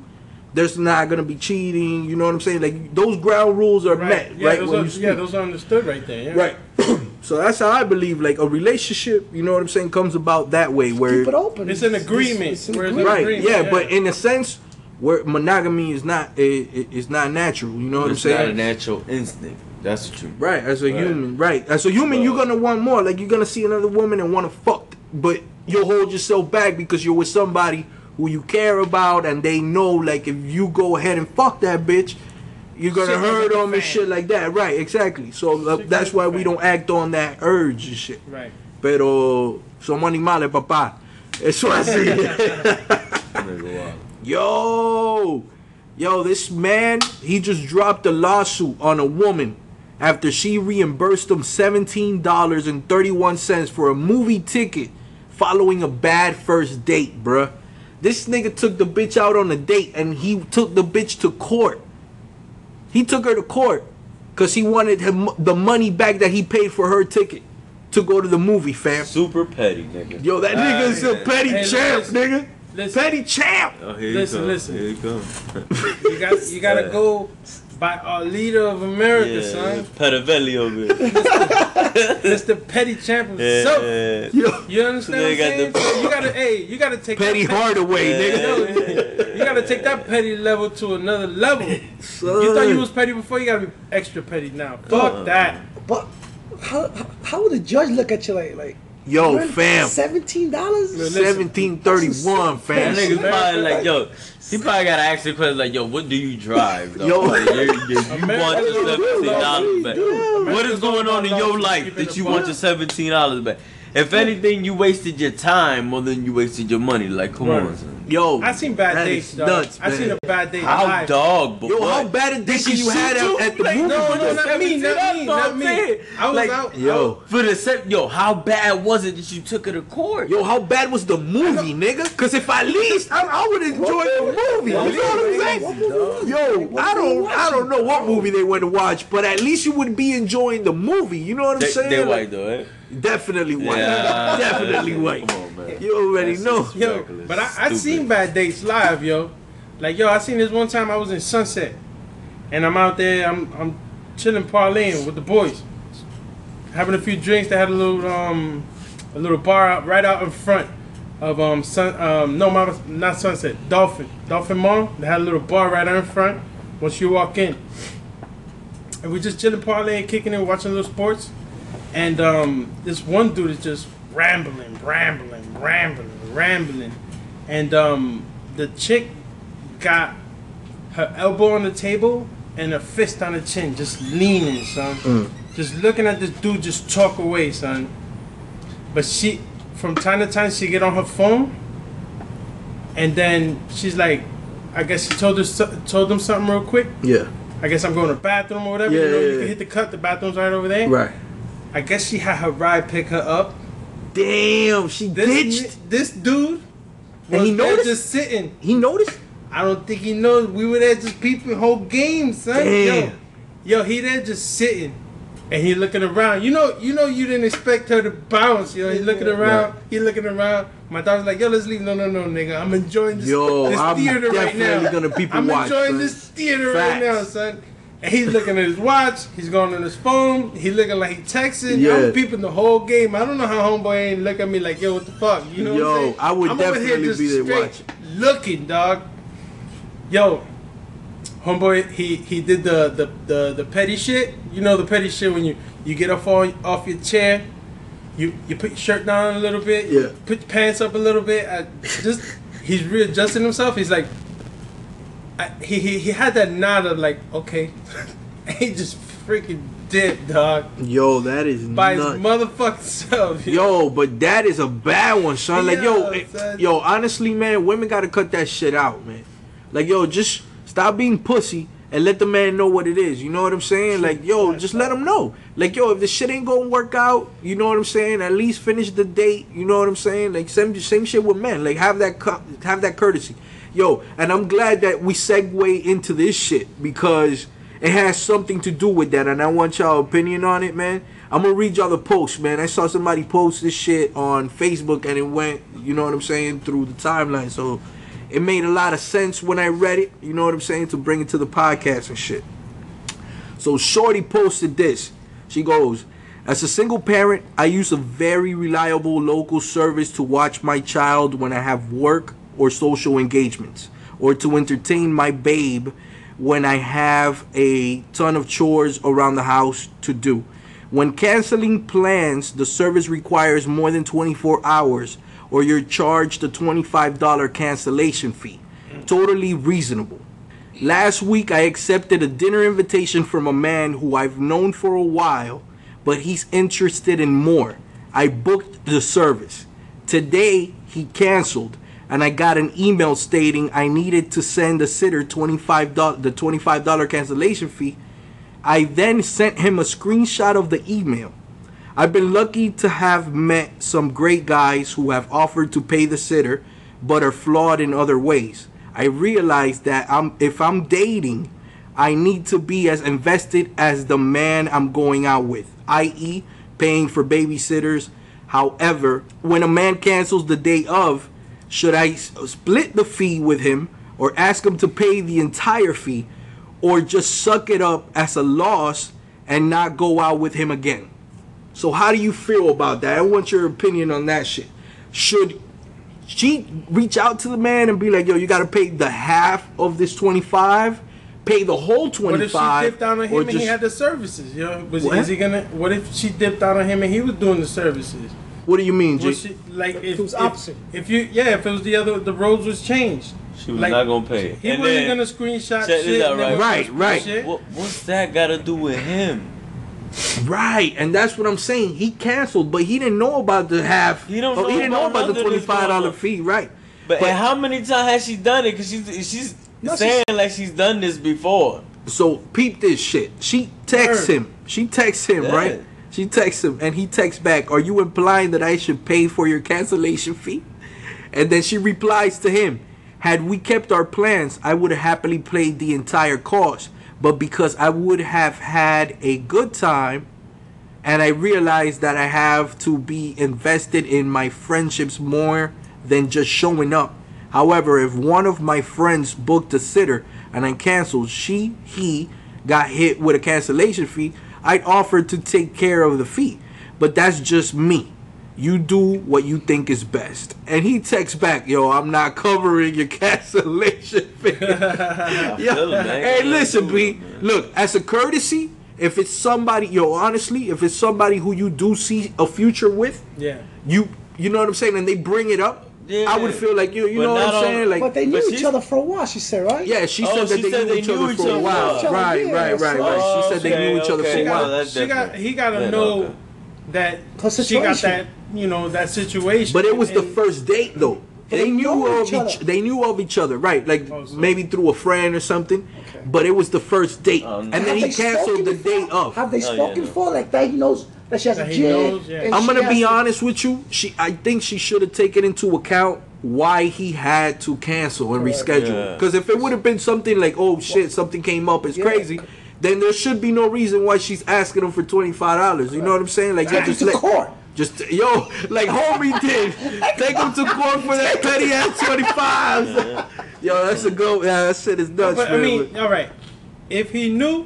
There's not gonna be cheating, you know what I'm saying? Like those ground rules are met, Yeah, right? those when are, you yeah, those are understood right there. Yeah. Right. so that's how I believe like a relationship, you know what I'm saying, comes about that way where Keep it open. It's an agreement. It's, an agreement. right, agreement, yeah, yeah. but in a sense where monogamy is not it, it- it's not natural, you know what It's I'm saying? It's not a saying? natural instinct. That's the truth. Right, as a Right. human, right. As a human, you're gonna want more. Like you're gonna see another woman and want to fuck, but you'll hold yourself back because you're with somebody who you care about and they know like if you go ahead and fuck that bitch you're gonna Shit hurt gonna them and shit like that right exactly so uh, that's why we don't act on that urge and shit Right. pero somos animales papá eso así Nigga, wow. Yo, yo, this man, he just dropped a lawsuit on a woman after she reimbursed him $17.31 for a movie ticket following a bad first date, bruh. This nigga took the bitch out on a date and he took the bitch to court. He took her to court because he wanted him the money back that he paid for her ticket to go to the movie, fam. Super petty, nigga. Yo, that nigga is a Ah, petty Hey, champ, listen, nigga. Listen. Petty champ. Oh, here Listen, you come. listen. Here you come. You got you gotta go by our leader of America, yeah, son. Petavelli over here. Mr. Petty Champ Yeah, himself. yeah. Yo, You understand what I'm got saying? the- So you gotta, hey, you gotta take Petty that petty, Hardaway, Yeah. nigga. You gotta take that petty level to another level. You thought you was petty before, you gotta be extra petty now. Fuck Uh. that. But how, how, how would the judge look at you like like? Yo, fam. Seventeen dollars. Listen. Seventeen thirty-one, That fam. nigga's probably like, yo, he probably gotta ask the question like, yo, what do you drive? Though? Yo. Like, you, you, you America want your seventeen dollars back? What is going on in your life that you want your seventeen dollars back? If anything, you wasted your time more than you wasted your money. Like, come Right. on, son. Yo, I seen bad days. dog. nuts, I seen man. a bad date How live. dog? But Yo, what? how bad a date she you had shoot at, at the Like, movie? No, no, not me, not me, that's what not I'm me. saying. I was Like, out. Yo, For the se- yo, how bad was it that you took her to court? yo, how bad was the movie, nigga? Cause if at least I, I would enjoy the movie. You know what I'm saying? Yo, I don't, I don't know what movie they went to watch, but at least you would be enjoying the movie. You know what I'm they, saying? they white though, eh? Definitely white. Yeah. Definitely white. Come on, man. You already That's know. Yo, but I, I seen bad dates live, yo. Like, yo, I seen this one time I was in Sunset, and I'm out there, I'm I'm chilling, parlaying with the boys, having a few drinks. They had a little um a little bar out right out in front of um sun um no my, not Sunset Dolphin Dolphin Mall. They had a little bar right out in front. Once you walk in, and we just chilling, parlaying, kicking it, watching little sports. And um, this one dude is just rambling, rambling, rambling, rambling. And um, the chick got her elbow on the table and her fist on the chin, just leaning, son. Just looking at this dude just talk away, son. But she, from time to time, she get on her phone, and then she's like, I guess she told us told them something real quick. Yeah. I guess I'm going to the bathroom or whatever. Yeah, you know, yeah, you yeah. can hit the cut. The bathroom's right over there. Right. I guess she had her ride pick her up. Damn, she This ditched. this dude And he noticed? just sitting. He noticed. I don't think he knows we were there just peeping whole game, son. Damn. Yo, yo, he there just sitting, and he looking around. You know, you know, you didn't expect her to bounce. Yo, he looking around. Right. He looking around. My daughter's like, yo, let's leave. No, no, no, nigga. I'm enjoying this, Yo, this I'm theater right now. definitely gonna people I'm enjoying this theater right now, son. And he's looking at his watch. He's going on his phone. He looking like he texting. Yeah. I'm peeping the whole game. I don't know how homeboy ain't look at me like, yo, what the fuck? You know what Yo, I'm saying? I would I'm definitely be there watching. Looking, dog. Yo, homeboy, he he did the the the, the petty shit. You know the petty shit when you you get off on, off your chair. You, you put your shirt down a little bit. Yeah. Put your pants up a little bit. I, just he's readjusting himself. He's like, I, he, he he had that nod of like, okay, he just freaking did, dog, Yo, that is by his motherfucking self. Yo, but that is a bad one, son. Like, yo, Yeah, eh, yo, honestly, man, women gotta cut that shit out, man. Like, yo, just stop being pussy and let the man know what it is. You know what I'm saying? Like, yo, just let him know. Like, yo, if the shit ain't gonna work out, you know what I'm saying? At least finish the date. You know what I'm saying? Like, same same shit with men. Like, have that have that courtesy. Yo, and I'm glad that we segue into this shit because it has something to do with that, and I want y'all opinion on it, man. I'm gonna read y'all the post, man. I saw somebody post this shit on Facebook, and it went, you know what I'm saying, through the timeline. So it made a lot of sense when I read it. You know what I'm saying to bring it to the podcast and shit. So Shorty posted this. She goes, As a single parent, I use a very reliable local service to watch my child when I have work or social engagements, or to entertain my babe when I have a ton of chores around the house to do. When canceling plans, the service requires more than 24 hours or you're charged a $25 cancellation fee. Totally reasonable. Last week, I accepted a dinner invitation from a man who I've known for a while, but he's interested in more. I booked the service. Today, he canceled, and I got an email stating I needed to send the sitter $25 the $25 cancellation fee. I then sent him a screenshot of the email. I've been lucky to have met some great guys who have offered to pay the sitter but are flawed in other ways. I realize that I'm if I'm dating, I need to be as invested as the man I'm going out with, i.e., paying for babysitters. However, when a man cancels the day of, should I uh, split the fee with him or ask him to pay the entire fee or just suck it up as a loss and not go out with him again? So how do you feel about that? I want your opinion on that shit. Should she reach out to the man and be like, "Yo, you got to pay the half of this 25, pay the whole What 25 if she dipped out on him and he had the services? You know, What? is he gonna? What if she dipped out on him and he was doing the services? What do you mean, G? She like if it was opposite. If, you yeah, if it was the other, the roads was changed. She was Like, not gonna pay. He And wasn't gonna screenshot shit. out, right? Right, right. shit. What, what's that got to do with him? Right, and that's what I'm saying. He canceled, but he didn't know about the half. He don't oh, know he didn't know about about the none of this $25 fee, right? But, But- how many times has she done it? Because she's she's No, she's- saying like she's done this before. So peep this shit. She texts him. She texts him, Yeah. right? She texts him, and he texts back. Are you implying that I should pay for your cancellation fee? And then she replies to him, Had we kept our plans, I would have happily paid the entire cost. But because I would have had a good time, and I realized that I have to be invested in my friendships more than just showing up. However, if one of my friends booked a sitter and I canceled, she, he got hit with a cancellation fee, I'd offer to take care of the fee. But that's just me. You do what you think is best. And he texts back, yo, I'm not covering your cancellation fee. Yo, feel it, man. hey, listen, B. Look, as a courtesy, if it's somebody, yo, honestly, if it's somebody who you do see a future with, Yeah. you, you know what I'm saying, and they bring it up, Yeah. I would feel like you, you But know what I'm on- saying, like, But they knew But each other for a while. She said, right? yeah, she Oh, said that she they said knew they each knew other for a while. Yeah, Right, yeah, right, right, right. so- She said they knew each other Okay, for a okay. while. got, she got, he got to know that Her she got situation. that, you know, that situation. But it was the first date though. They They knew of each each. They knew of each other, right? Like Oh, so- maybe through a friend or something. Okay. But it was the first date, no. and then he canceled the before? date of. Have they Oh, yeah, spoken no. for like that? He knows that she has That a he jig. knows, yeah. I'm gonna has be to- honest with you. She, I think she should have taken into account why he had to cancel and Correct. reschedule. Yeah. Because if it would have been something like, oh shit, something came up, it's Yeah. crazy. Then there should be no reason why she's asking him for twenty five dollars. You know what I'm saying? Like, you Take him just let, court. just yo, like homie did, take him to court for that petty ass twenty five. Yo, that's a go. Yeah, that shit is nuts, But I mean, all right. If he knew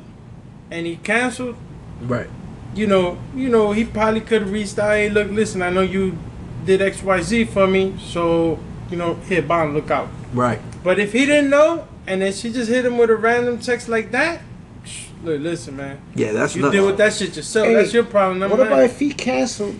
and he canceled, right. You know, you know, he probably could have reached out. Hey, look, listen, I know you did X, Y, Z for me, so you know, here, bond, look out. Right. But if he didn't know, and then she just hit him with a random text like that, psh, look, listen, man, Yeah, that's you nuts. deal with that shit yourself. Hey, That's your problem, number What about nine. if he canceled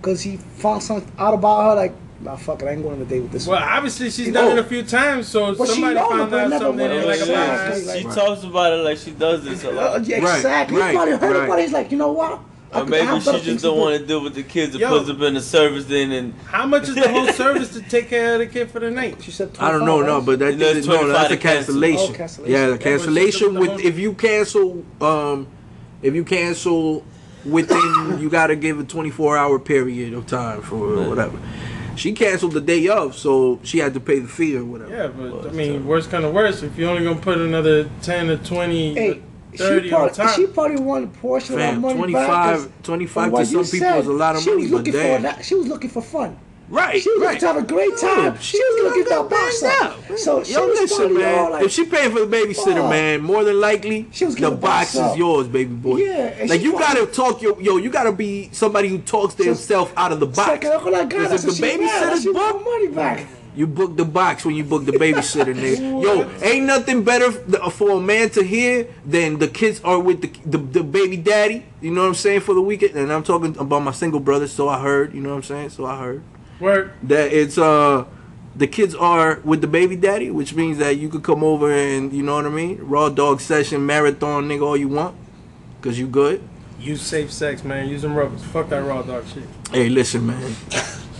because he found something out about her? Like, nah, fuck it, I ain't going on a date with this Well, one. obviously she's done it a few times, so But she somebody know found but out something went and like a a date. she Right. talks about it like she does this a Uh, lot. yeah, Right, exactly. right, he probably heard right. about it. He's like, you know what? I Or could- I maybe have she better just things don't to do. want to deal with the kids that Yo. puts up in the service then and How much is the whole service to take care of the kid for the night? She said, I don't know, 25, no, but that You know, it's no, that's a to cancellation. Oh, cancellation. Yeah, Yeah, the but cancellation she- with if you cancel, um, if you cancel within, you got to give a 24 hour period of time for whatever. She canceled the day of, so she had to pay the fee or whatever. Yeah, but I mean, worst kind of worse. If you're only gonna put another ten or twenty, Hey, thirty she on probably, top, she probably wanted a portion of that money 25, back. 'cause 25 from to some you people said, is a lot of she money, was but looking for damn. that. She was looking for fun. Right, She was right. looking to have a great time. She was looking to get that box up. So she Yo, was listen, man. like, if she paying for the babysitter, Oh. man, more than likely, She was the box is yours, baby boy. Yeah, like you probably- gotta talk your yo. You gotta be somebody who talks to himself out of the box. Second uncle I got, Because if the she babysitter's booked, money back. You book the box when you book the babysitter, nigga. Yo, ain't nothing better for a man to hear than the kids are with the, the the baby daddy. You know what I'm saying for the weekend, and I'm talking about my single brother. So I heard. You know what I'm saying. So I heard. Word. that it's uh the kids are with the baby daddy, which means that you could come over and you know what I mean, raw dog session marathon, nigga, all you want, cause you good. Use safe sex, man. Use them rubbers. Fuck that raw dog shit. Hey, listen, man.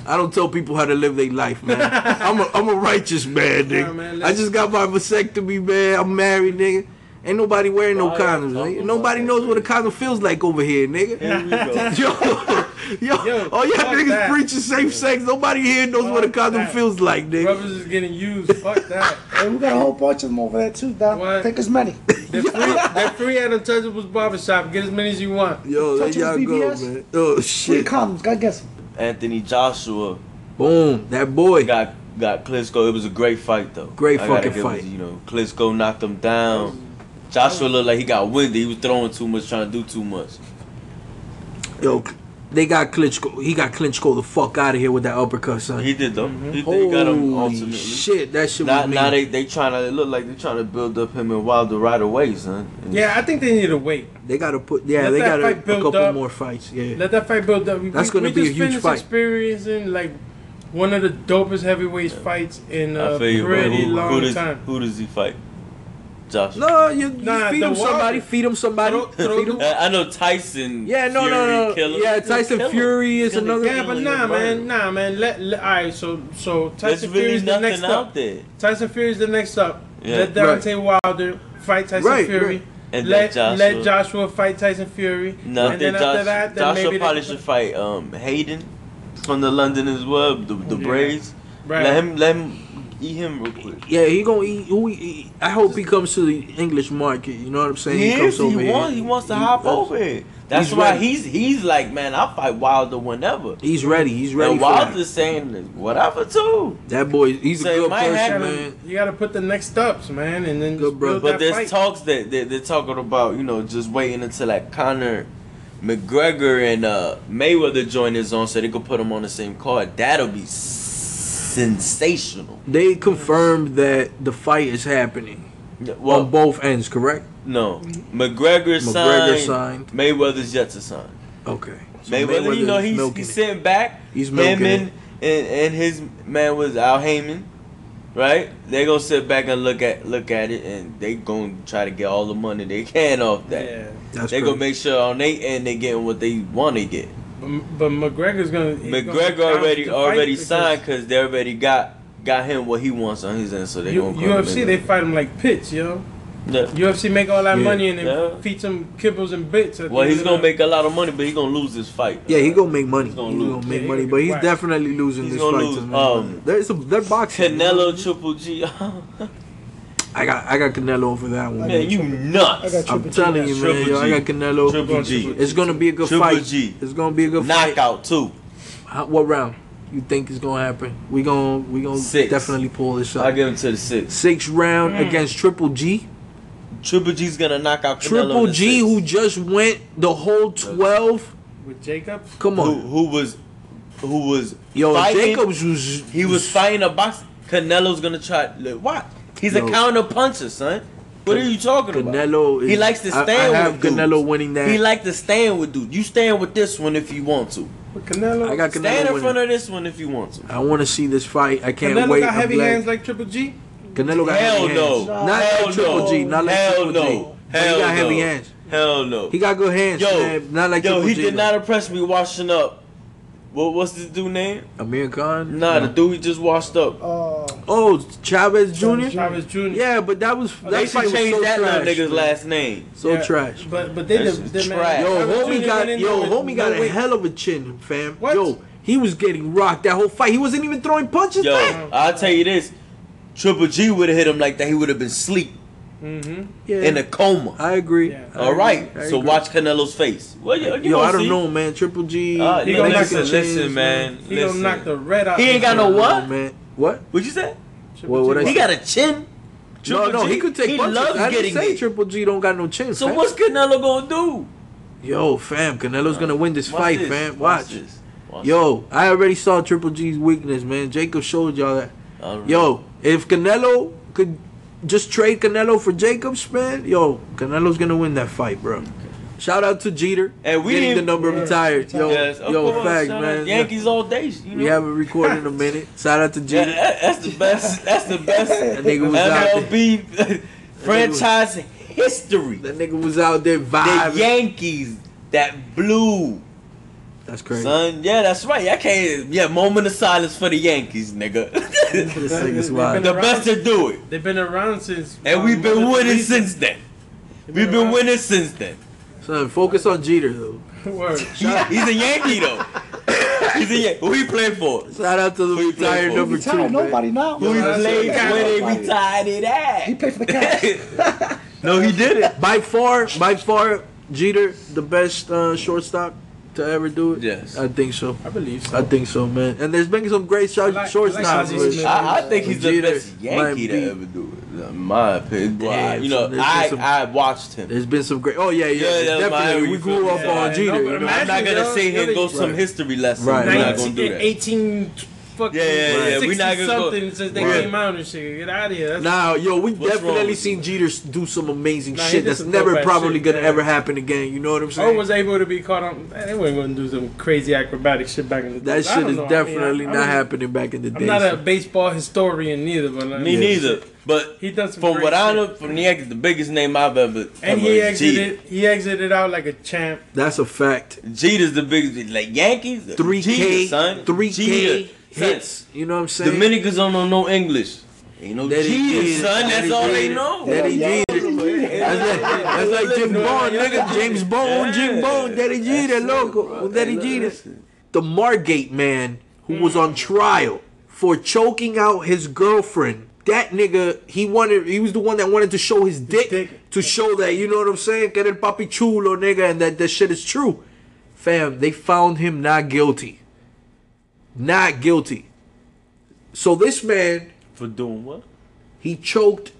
I don't tell people how to live their life, man. I'm a I'm a righteous man, nigga. Nah, man, I just got my vasectomy, man. I'm married, nigga. Ain't nobody wearing no Why y'all condoms, nigga. Nobody knows what a shit? condom feels like over here, nigga. Here we go. Yo, yo, Yo, all y'all niggas that. preaching safe sex. Nobody here knows what a Fuck condom that. feels like, nigga. Rubbers is getting used. Fuck that. Hey, we got a whole bunch of them over there too, Doc. What? Take as many. They're free, they're free at Untouchables Barbershop. Get as many as you want. Yo, there Touch y'all his go, BBS? man. Oh Three shit. condoms. Gotta get some. Anthony Joshua Boom, that boy. got got Klitschko. It was a great fight though. Great I gotta fucking fight. It, you know, Klitschko knocked him down. Joshua looked like he got winded. He was throwing too much, trying to do too much. Yo, they got Klitschko. He got Klitschko the fuck out of here with that uppercut, son. He did though. He, they got him Holy ultimately. shit, that shit Now, was now mean. they they trying to it look like they trying to build up him and Wilder right away, son. And Yeah, I think they need to wait. They gotta put yeah, Let they got a, fight build couple up. more fights. Yeah, Let that fight build up. We, That's we- gonna we be a just huge finished fight. experiencing like one of the dopest heavyweight fights in a uh, feel you, pretty Who, long who does time. who does he fight? Joshua. no, you, you Nah, feed the him somebody, feed him somebody, Throw- throw feed him. Uh, I know Tyson. Yeah, no, Fury, no, no. Killer. Yeah, Tyson kill. Fury is He's another- Yeah, but nah, man, nah, man. Let, let all right. So, so Tyson really is the next up. there. Tyson is the next up. Yeah. Let Deontay Wilder fight Tyson Right, Fury. right. And let let let Joshua- Joshua fight Tyson Fury. No, and think then after that, then Joshua maybe probably should fight um Hayden from the London as well. The the Yeah. Braves. Right. Let him let him eat him real quick. Yeah, he gonna eat. Who he, he- I hope he comes to the English market. You know what I'm saying? He, comes is. He over here. wants. He wants to hop over it. That's he's why ready. he's he's like, man, I'll fight Wilder whenever. He's ready. He's ready and for that. Wilder's saying whatever too. That boy, he's So a it good might person, happen. man. You gotta put the next steps, man, and then Good just brother. build But there's fight. talks that they, they're talking about, you know, just waiting until like Conor McGregor and uh, Mayweather join his own so they could put him on the same card. That'll be sensational. They confirmed that the fight is happening Well, on both ends. Correct? no, McGregor, McGregor signed, signed. Mayweather's yet to sign. Okay. So Mayweather, you know, Mayweather's he's, milking he's it. sitting back. He's him milking and, it. and and his man was Al Haymon, right? They gonna sit back and look at look at it, and they gonna try to get all the money they can off that. Yeah, That's they gonna make sure on they end they getting what they want to get. But, but McGregor's gonna. he's gonna McGregor already the already signed because they already got got him what he wants on his end, so they U- gonna put him UFC in they fight him like pits, yo. Yeah. UFC make all that Yeah. money and then Yeah. feed some kibbles and bits. Well, he's gonna make a lot of money, but he gonna lose this fight. Yeah, he gonna make money. He's gonna gonna, make Yeah, money, gonna but he's whacked. definitely losing He's this gonna fight. lose, to me. um, There's a they're boxing. Canelo Triple G. I got I got Canelo over that one. Man, you I nuts. got I'm telling you, man. Triple Yo, I G. got Canelo. Triple G. It's gonna be a good Triple fight. G. It's gonna be a good fight. Knockout too. How, what round you think is gonna happen? We gonna we gonna Six. definitely pull this up. I up. give him to the six. Six round Mm. against Triple G. Triple G's gonna knock out Canelo Triple the G, six. who just went the whole twelve. with Jacobs. Come on, who was who was yo, fighting, Jacobs was He was fighting a box. Canelo's gonna try. Look, what? He's Yo. a counter puncher, son. What are you talking about? Canelo. Is, He likes to I- stand I, have with dudes. Canelo winning that. He like to stand with dude. You stand with this one if you want to. With Canelo. I got Canelo Stand Canelo in winning. front of this one if you want to. I want to see this fight. I can't Canelo wait. got I'm heavy glad- hands like Triple G. Canelo got Hell heavy no. hands. Not Hell like Triple no. G. Not like Hell Triple G. no. But Hell he got heavy hands. Hell no. He got good hands, yo, man. Not like yo, Triple he G. did though. not impress me washing up. What what's this dude name? Amir Khan. Nah, No. the dude he just washed up. Uh, Oh, Chavez Jr. Chavez Jr. Yeah, but that was that they fight should was change so that trash. little nigga's man. last name. So Yeah, trash. But but they This did. is trash. Yo, homie Jr. got yo, homie got no a hell of a chin, fam. What? Yo, he was getting rocked that whole fight. He wasn't even throwing punches. Yo, back. I'll tell you this. Triple G would have hit him like that. He would have been asleep Mm-hmm. Yeah, in a coma. I agree. Yeah. I agree. right. I So agree. watch Canelo's face. Well, you, you Yo, I don't see. know, man. Triple G. Uh, He no, gonna knock listen, the listen, chains, man. He listen. gonna knock the red out. Of him. He ain't got no what? man. What? What'd you say? What- what I He got a chin. No, Triple no, G, he could take He punches. loves I didn't getting say hit. Triple G don't got no chin. So fam. what's Canelo gonna do? Yo, fam, Canelo's gonna win this fight, this. fam. Watch Watch. this. Watch Yo, I already saw Triple G's weakness, man. Jacob showed y'all that. All right. Yo, if Canelo could just trade Canelo for Jacobs, man, yo, Canelo's gonna win that fight, bro. Shout out to Jeter. And we getting the number Yeah, retired. Yo, Yes, of yo, course, facts, man. Yankees all day. You know? We haven't recorded in a minute. Shout out to Yeah, Jeter. that- that's the best. That's the best That nigga was out MLB franchise history. That nigga was out there vibing. The. Yankees that blew, That's crazy. son. Yeah, that's right. I can't. Yeah, moment of silence for the Yankees, nigga. This nigga's wild. the best to do it, They've been around since. and we've been um, winning since then. We've been winning since then. Son, focus on Jeter though. Word. He's a Yankee though. He's a Yankee. Who he played for? Shout out to the Who he play retired for? number Retired, two. man. nobody now. Who he that's played right. where they Nobody. retired it He at? paid for the cash. no, he did it. By far, by far, Jeter, the best uh, shortstop to ever do it. Yes. I think so. I believe so. I think so, man. And there's been some great short, I like- shortstops. I like Ozzie. I, I think he's the best Yankee be- to ever do it. In my opinion, Well, Damn, you know, I been some- I watched him. There's been some great. Oh yeah, yeah, Yeah, yeah, definitely. Miami, we grew up me? on Yeah, Jeter. no, but know? I'm not gonna say sit here go some Right. history lesson. Right, We're not gonna do that. 18 fucking Yeah, yeah, yeah, we not gonna go- something since they Right. came out and shit. Get out of here. That's Now, yo, we definitely seen Jeter do some amazing Nah, shit that's never probably shit, gonna yeah. ever happen again. You know what I'm Or saying? was able to be caught on. They weren't going to do some crazy acrobatic shit back in the day. that shit is know. I mean, definitely I- I not mean, happening back in the I'm day. not a baseball historian neither, but I Me mean, neither. But He done some from great what I know from the Yankees, the biggest name I've ever And ever he is Jeter. exited. He exited out like a champ. That's a fact. Jeter's the biggest. Like Yankees, Three K, son. three K Jeter, son. Hits. You know what I'm saying? Dominicans don't know no English. Ain't no That he Jeter, son. That That's he all they know. Daddy Yeah, Jeter. That's like, that's like Jim Bond, nigga. James Bond, Jim Bond, Daddy Jeter, loco. Daddy Jeter. The Margate man who was on mm. trial for choking out his girlfriend. That nigga, he wanted, he was the one that wanted to show his dick, dick. to show that, you know what I'm saying? Que era el papi chulo, nigga, and that that shit is true. Fam, they found him not guilty. Not guilty. So this man For doing what? he choked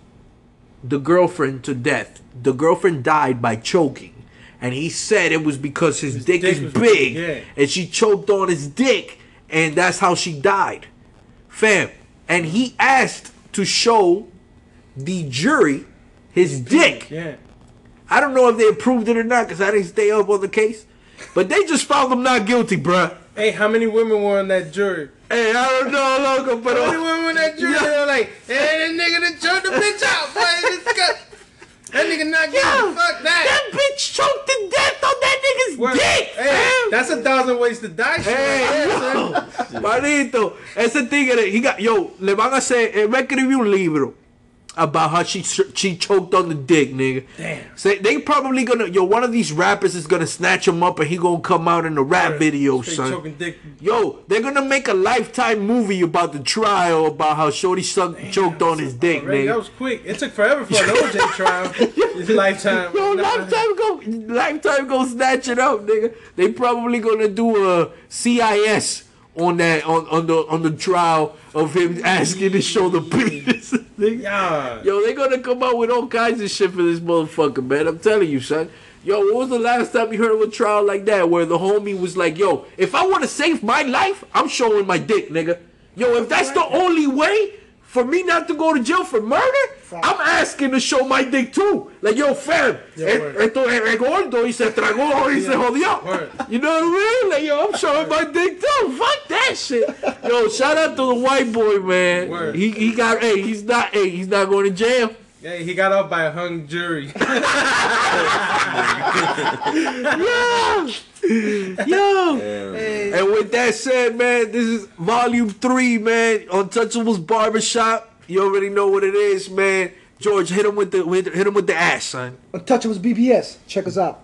the girlfriend to death. The girlfriend died by choking. And he said it was because his, dick, dick is big. big, yeah. And she choked on his dick. And that's how she died. Fam. And he asked to show the jury his dick. Yeah. I don't know if they approved it or not because I didn't stay up on the case. But they just found him not guilty, bruh. Hey, how many women were on that jury? Hey, I don't know, loco, but How many women on that jury? Yeah. They were like, hey, that nigga done choked the bitch out, boy. That nigga not. Yo, Fuck that that. bitch choked to death on that nigga's Word. dick, Hey, fam. that's a thousand ways to die. shit Hey, right there, yo, son. manito, ese tigre, he got, yo, le van a hacer, él va a escribir un libro about how she she choked on the dick, nigga. Damn. Say they probably gonna, yo, one of these rappers is gonna snatch him up and he gonna come out in a rap video, Straight son. dick. Yo, they're gonna make a lifetime movie about the trial about how Shorty sucked, choked on his dick, Already, That was quick. It took forever for an OJ trial. His lifetime. Yo, Nah. lifetime go, lifetime go snatch it up, nigga. They probably gonna do a CIS on that on, on the on the trial of him asking to show the penis. Yeah. Yo, they gonna come out with all kinds of shit for this motherfucker, man. I'm telling you, son. Yo, what was the last time you heard of a trial like that where the homie was like, yo, if I want to save my life, I'm showing my dick, nigga. Yo, if that's the only way for me not to go to jail for murder, I'm asking to show my dick too. Like, yo, fam, Yeah, eh, esto es gordo y se tragó y se jodió. Word. You know what I mean? Like, yo, I'm showing my dick too. Fuck that shit. Yo, shout out to the white boy, man. Word. He he got, hey, he's not, hey, he's not going to jail. Hey, he got off by a hung jury. Yo! Yo! And with that said, man, this is volume three, man. Untouchables Barbershop. You already know what it is, man. George, hit him with the hit him with the ass, son. Untouchables BBS. Check us out.